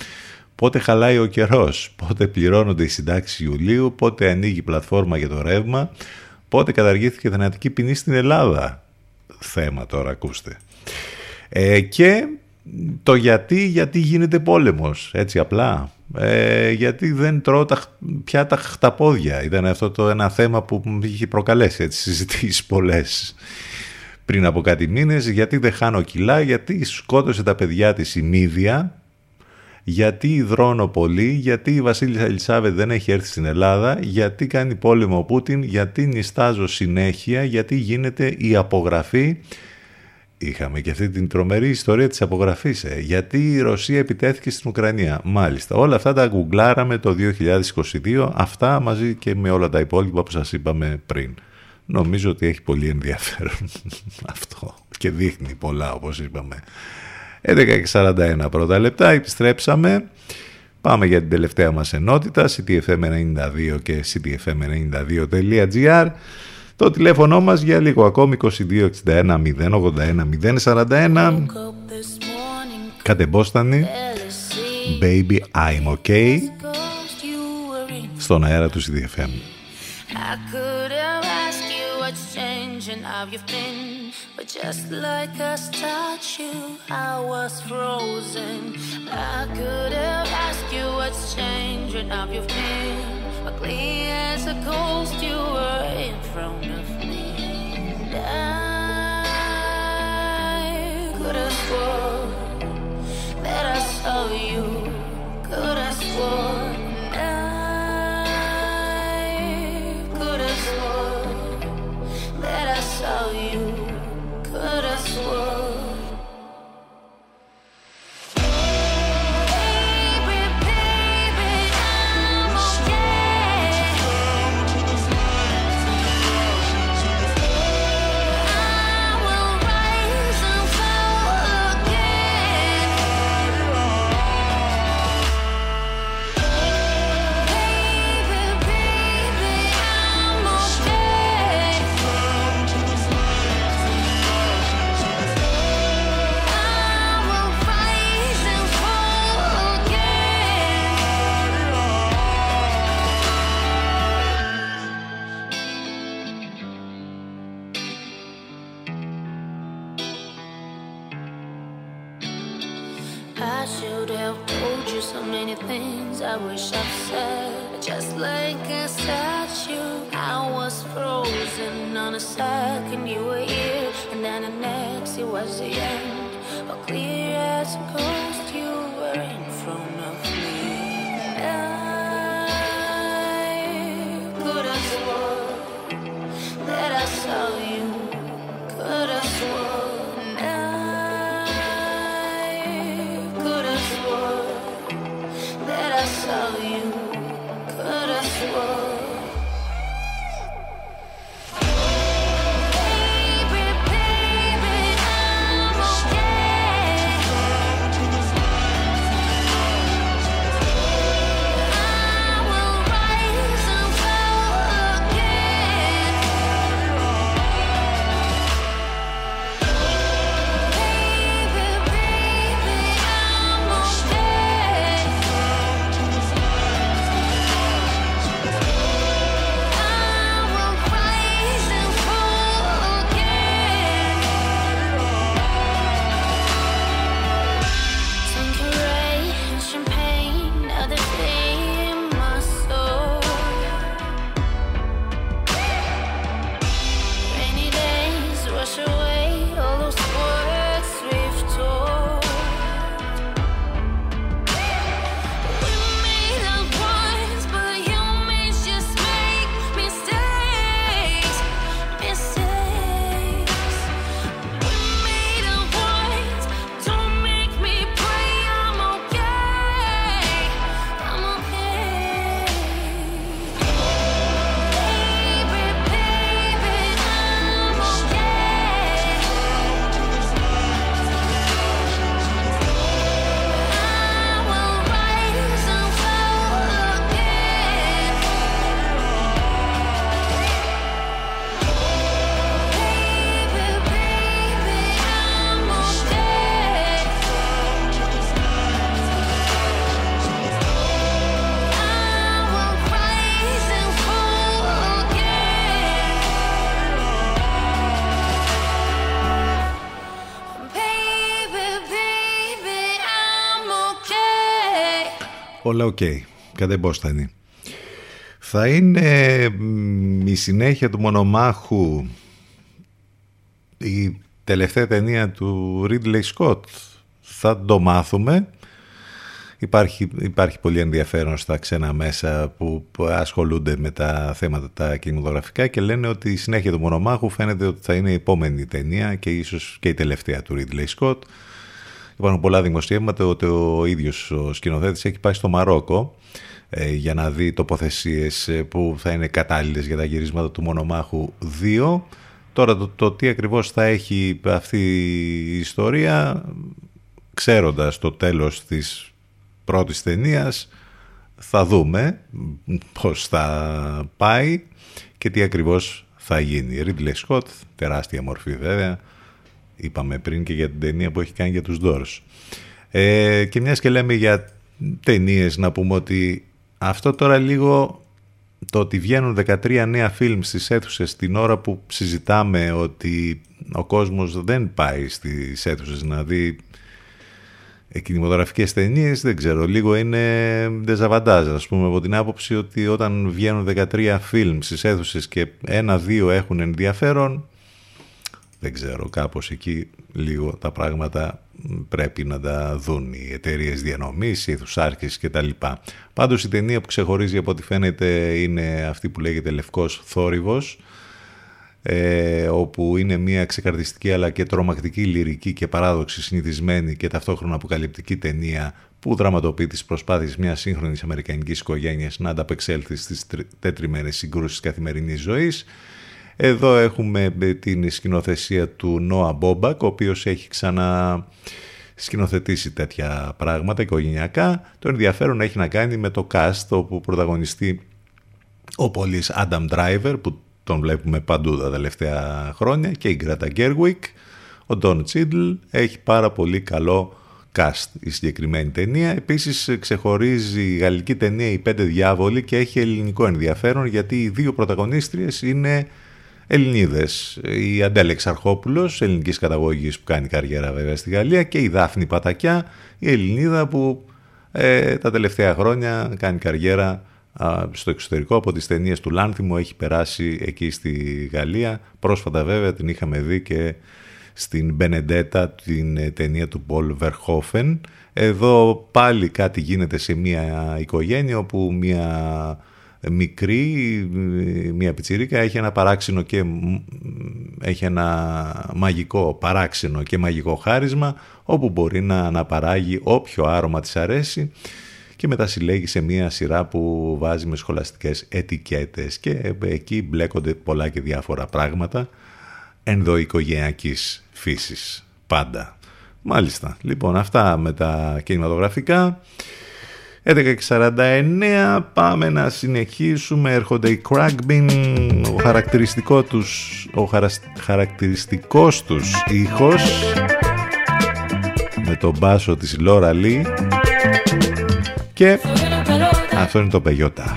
πότε χαλάει ο καιρός, πότε πληρώνονται οι συντάξεις Ιουλίου, πότε ανοίγει η πλατφόρμα για το ρεύμα, πότε καταργήθηκε η θανατική ποινή στην Ελλάδα. Θέμα τώρα, ακούστε. Ε, και το γιατί, γιατί γίνεται πόλεμος, έτσι απλά. Ε, γιατί δεν τρώω τα, πια τα χταπόδια. Ήταν αυτό το ένα θέμα που μου είχε προκαλέσει έτσι, συζητήσεις πολλές. πριν από κάτι μήνες, γιατί δεν χάνω κιλά, γιατί σκότωσε τα παιδιά της η Μύδια, γιατί υδρώνω πολύ, γιατί η Βασίλισσα Ελισάβετ δεν έχει έρθει στην Ελλάδα, γιατί κάνει πόλεμο ο Πούτιν, γιατί νιστάζω συνέχεια, γιατί γίνεται η απογραφή. Είχαμε και αυτή την τρομερή ιστορία της απογραφής, ε. γιατί η Ρωσία επιτέθηκε στην Ουκρανία. Μάλιστα, όλα αυτά τα γκουγκλάραμε το 2022, αυτά μαζί και με όλα τα υπόλοιπα που σας είπαμε πριν. Νομίζω ότι έχει πολύ ενδιαφέρον αυτό και δείχνει πολλά όπως είπαμε. 11.41 πρώτα λεπτά, επιστρέψαμε. Πάμε για την τελευταία μας ενότητα, ctfm92 και ctfm92.gr. Το τηλέφωνο μας για λίγο ακόμη 2261 081 041. Κατεμπόστανη. Baby I'm okay. Στον αέρα του CDFM. I could have asked you what's changing, how you've been. But just like a statue, I was frozen. I could have asked you what's changing, how you've been. Clear as a ghost, you were in front of me. And I could have sworn that I saw you. Could have sworn. I could have sworn that I saw you. Could have sworn. I wish I've said. Just like a statue, I was frozen on a second you were here, and then the next it was the end. But clear as a ghost, you were in front of me. I could have sworn that I saw you. Όλα οκ. Κατεμπόστανη. Θα είναι μ, η συνέχεια του μονομάχου η τελευταία ταινία του Ridley Scott. Θα το μάθουμε. Υπάρχει, υπάρχει πολύ ενδιαφέρον στα ξένα μέσα που ασχολούνται με τα θέματα τα κινηματογραφικά και λένε ότι η συνέχεια του Μονομάχου φαίνεται ότι θα είναι η επόμενη ταινία και ίσως και η τελευταία του Ridley Scott. Υπάρχουν πολλά δημοσιεύματα ότι ο ίδιος ο σκηνοθέτης έχει πάει στο Μαρόκο ε, για να δει τοποθεσίες ε, που θα είναι κατάλληλες για τα γυρίσματα του Μονομάχου 2. Τώρα το, το τι ακριβώς θα έχει αυτή η ιστορία ξέροντας το τέλος της πρώτης ταινίας θα δούμε πώς θα πάει και τι ακριβώς θα γίνει. Ridley Scott, τεράστια μορφή βέβαια, είπαμε πριν και για την ταινία που έχει κάνει για τους Doors. Ε, και μιας και λέμε για ταινίες να πούμε ότι αυτό τώρα λίγο το ότι βγαίνουν 13 νέα φιλμ στις αίθουσες την ώρα που συζητάμε ότι ο κόσμος δεν πάει στις αίθουσες να δει κινηματογραφικές ταινίες, δεν ξέρω, λίγο είναι δεζαβαντάζ, ας πούμε, από την άποψη ότι όταν βγαίνουν 13 φιλμ στις αίθουσες και ένα-δύο έχουν ενδιαφέρον, δεν ξέρω, κάπως εκεί λίγο τα πράγματα πρέπει να τα δουν οι εταιρείες διανομής, οι ηθουσάρχες κτλ. Πάντως η ταινία που ξεχωρίζει από ό,τι φαίνεται είναι αυτή που λέγεται Λευκός Θόρυβος, ε, όπου είναι μια ξεκαρδιστική αλλά και τρομακτική λυρική και παράδοξη συνηθισμένη και ταυτόχρονα αποκαλυπτική ταινία που δραματοποιεί τις προσπάθειες μιας σύγχρονης αμερικανικής οικογένειας να ανταπεξέλθει στις τέτριμερες συγκρούσεις καθημερινής ζωής. Εδώ έχουμε ε, την σκηνοθεσία του Νόα Μπάουμπακ, ο οποίος έχει ξανά σκηνοθετήσει τέτοια πράγματα οικογενειακά. Το ενδιαφέρον έχει να κάνει με το cast, όπου πρωταγωνιστεί ο πολύς Adam Driver, που τον βλέπουμε παντού τα τελευταία χρόνια και η Γκρέτα Γκέργουικ, ο Ντόν Τσίτλ έχει πάρα πολύ καλό cast η συγκεκριμένη ταινία. Επίσης ξεχωρίζει η γαλλική ταινία «Οι πέντε διάβολοι» και έχει ελληνικό ενδιαφέρον γιατί οι δύο πρωταγωνίστριες είναι Ελληνίδες. Η Αντέλεξ Αρχόπουλος, ελληνικής καταγωγής που κάνει καριέρα βέβαια στη Γαλλία και η Δάφνη Πατακιά, η Ελληνίδα που ε, τα τελευταία χρόνια κάνει καριέρα στο εξωτερικό από τις ταινίες του Λάνθιμου έχει περάσει εκεί στη Γαλλία πρόσφατα βέβαια την είχαμε δει και στην Μπενεντέτα την ε, ταινία του Πολ Βερχόφεν εδώ πάλι κάτι γίνεται σε μια οικογένεια όπου μια μικρή, μια πιτσιρίκα έχει ένα παράξενο και έχει ένα μαγικό παράξενο και μαγικό χάρισμα όπου μπορεί να αναπαράγει όποιο άρωμα της αρέσει και μετά συλλέγει σε μία σειρά που βάζει με σχολαστικές ετικέτες και εκεί μπλέκονται πολλά και διάφορα πράγματα ενδοοικογενειακής φύσης πάντα. Μάλιστα, λοιπόν αυτά με τα κινηματογραφικά. 11.49 πάμε να συνεχίσουμε. Έρχονται οι Crackbin. Ο χαρακτηριστικό τους ο χαρακτηριστικός τους ήχος με τον μπάσο της Λόρα Λί. Και αυτό είναι το Πεγιώτα.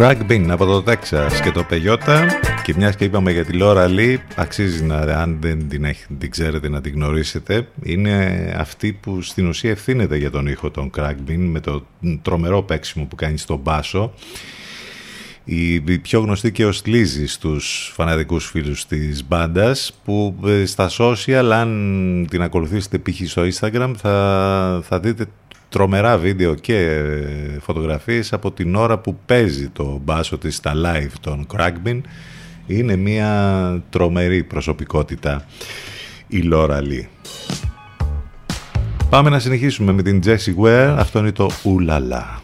Crack από το Τέξας και το Πεγιώτα και μιας και είπαμε για τη Λόρα Λί αξίζει να, αν δεν την, έχει, την ξέρετε να την γνωρίσετε. Είναι αυτή που στην ουσία ευθύνεται για τον ήχο των Crack με το τρομερό παίξιμο που κάνει στον μπάσο. Η πιο γνωστή και ως Λίζη στους φανατικούς φίλους της μπάντας που ε, στα social αν την ακολουθήσετε π.χ. στο Instagram θα, θα δείτε τρομερά βίντεο και φωτογραφίες από την ώρα που παίζει το μπάσο της στα live των Crackbin. Είναι μια τρομερή προσωπικότητα η Λόρα Λί. Πάμε να συνεχίσουμε με την Jessie Ware. Αυτό είναι το Ουλαλά.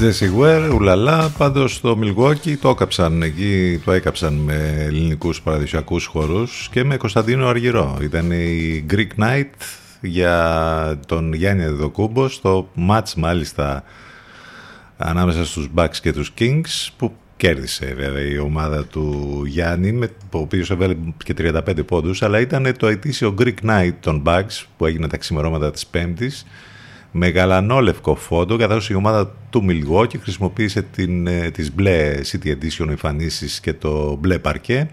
Jesse Ware, ουλαλά, πάντως στο Milwaukee το έκαψαν εκεί, το έκαψαν με ελληνικούς παραδοσιακούς χορούς και με Κωνσταντίνο Αργυρό. Ήταν η Greek Night για τον Γιάννη Δεδοκούμπο στο match μάλιστα ανάμεσα στους Bucks και τους Kings που κέρδισε βέβαια η ομάδα του Γιάννη με, ο οποίος έβαλε και 35 πόντους αλλά ήταν το ετήσιο Greek Night των Bucks που έγινε τα ξημερώματα της Πέμπτης με γαλανόλευκο φόντο καθώς η ομάδα του Milwaukee χρησιμοποίησε την, ε, τις μπλε City Edition εμφανίσεις και το μπλε παρκέ.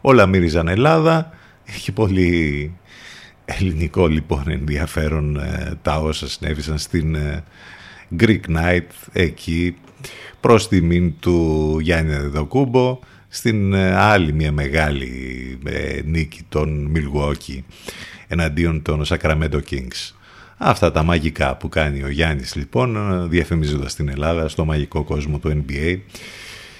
Όλα μύριζαν Ελλάδα. Έχει πολύ ελληνικό λοιπόν ενδιαφέρον ε, τα όσα συνέβησαν στην ε, Greek Night εκεί προς τιμήν του Γιάννη Δεδοκούμπο στην ε, άλλη μια μεγάλη ε, νίκη των Milwaukee εναντίον των Sacramento Kings. Αυτά τα μαγικά που κάνει ο Γιάννης λοιπόν διαφημίζοντας την Ελλάδα στο μαγικό κόσμο του NBA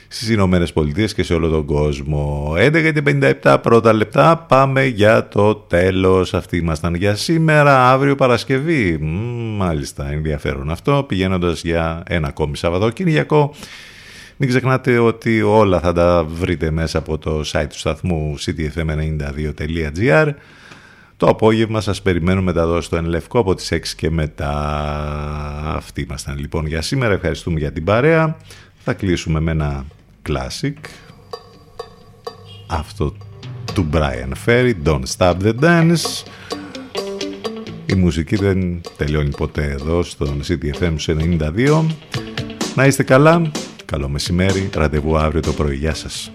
στις Ηνωμένες Πολιτείες και σε όλο τον κόσμο. 11 και 57 πρώτα λεπτά πάμε για το τέλος. Αυτοί ήμασταν για σήμερα, αύριο Παρασκευή. μάλιστα, ενδιαφέρον αυτό. Πηγαίνοντας για ένα ακόμη Σαββατοκύριακο. Μην ξεχνάτε ότι όλα θα τα βρείτε μέσα από το site του σταθμού ctfm92.gr το απόγευμα σας περιμένουμε εδώ στο Ενλευκό από τις 6 και μετά. Αυτοί ήμασταν λοιπόν για σήμερα. Ευχαριστούμε για την παρέα. Θα κλείσουμε με ένα classic. Αυτό του Brian Ferry, Don't Stop the Dance. Η μουσική δεν τελειώνει ποτέ εδώ στον CTFM 92. Να είστε καλά. Καλό μεσημέρι. Ραντεβού αύριο το πρωί. Γεια σας.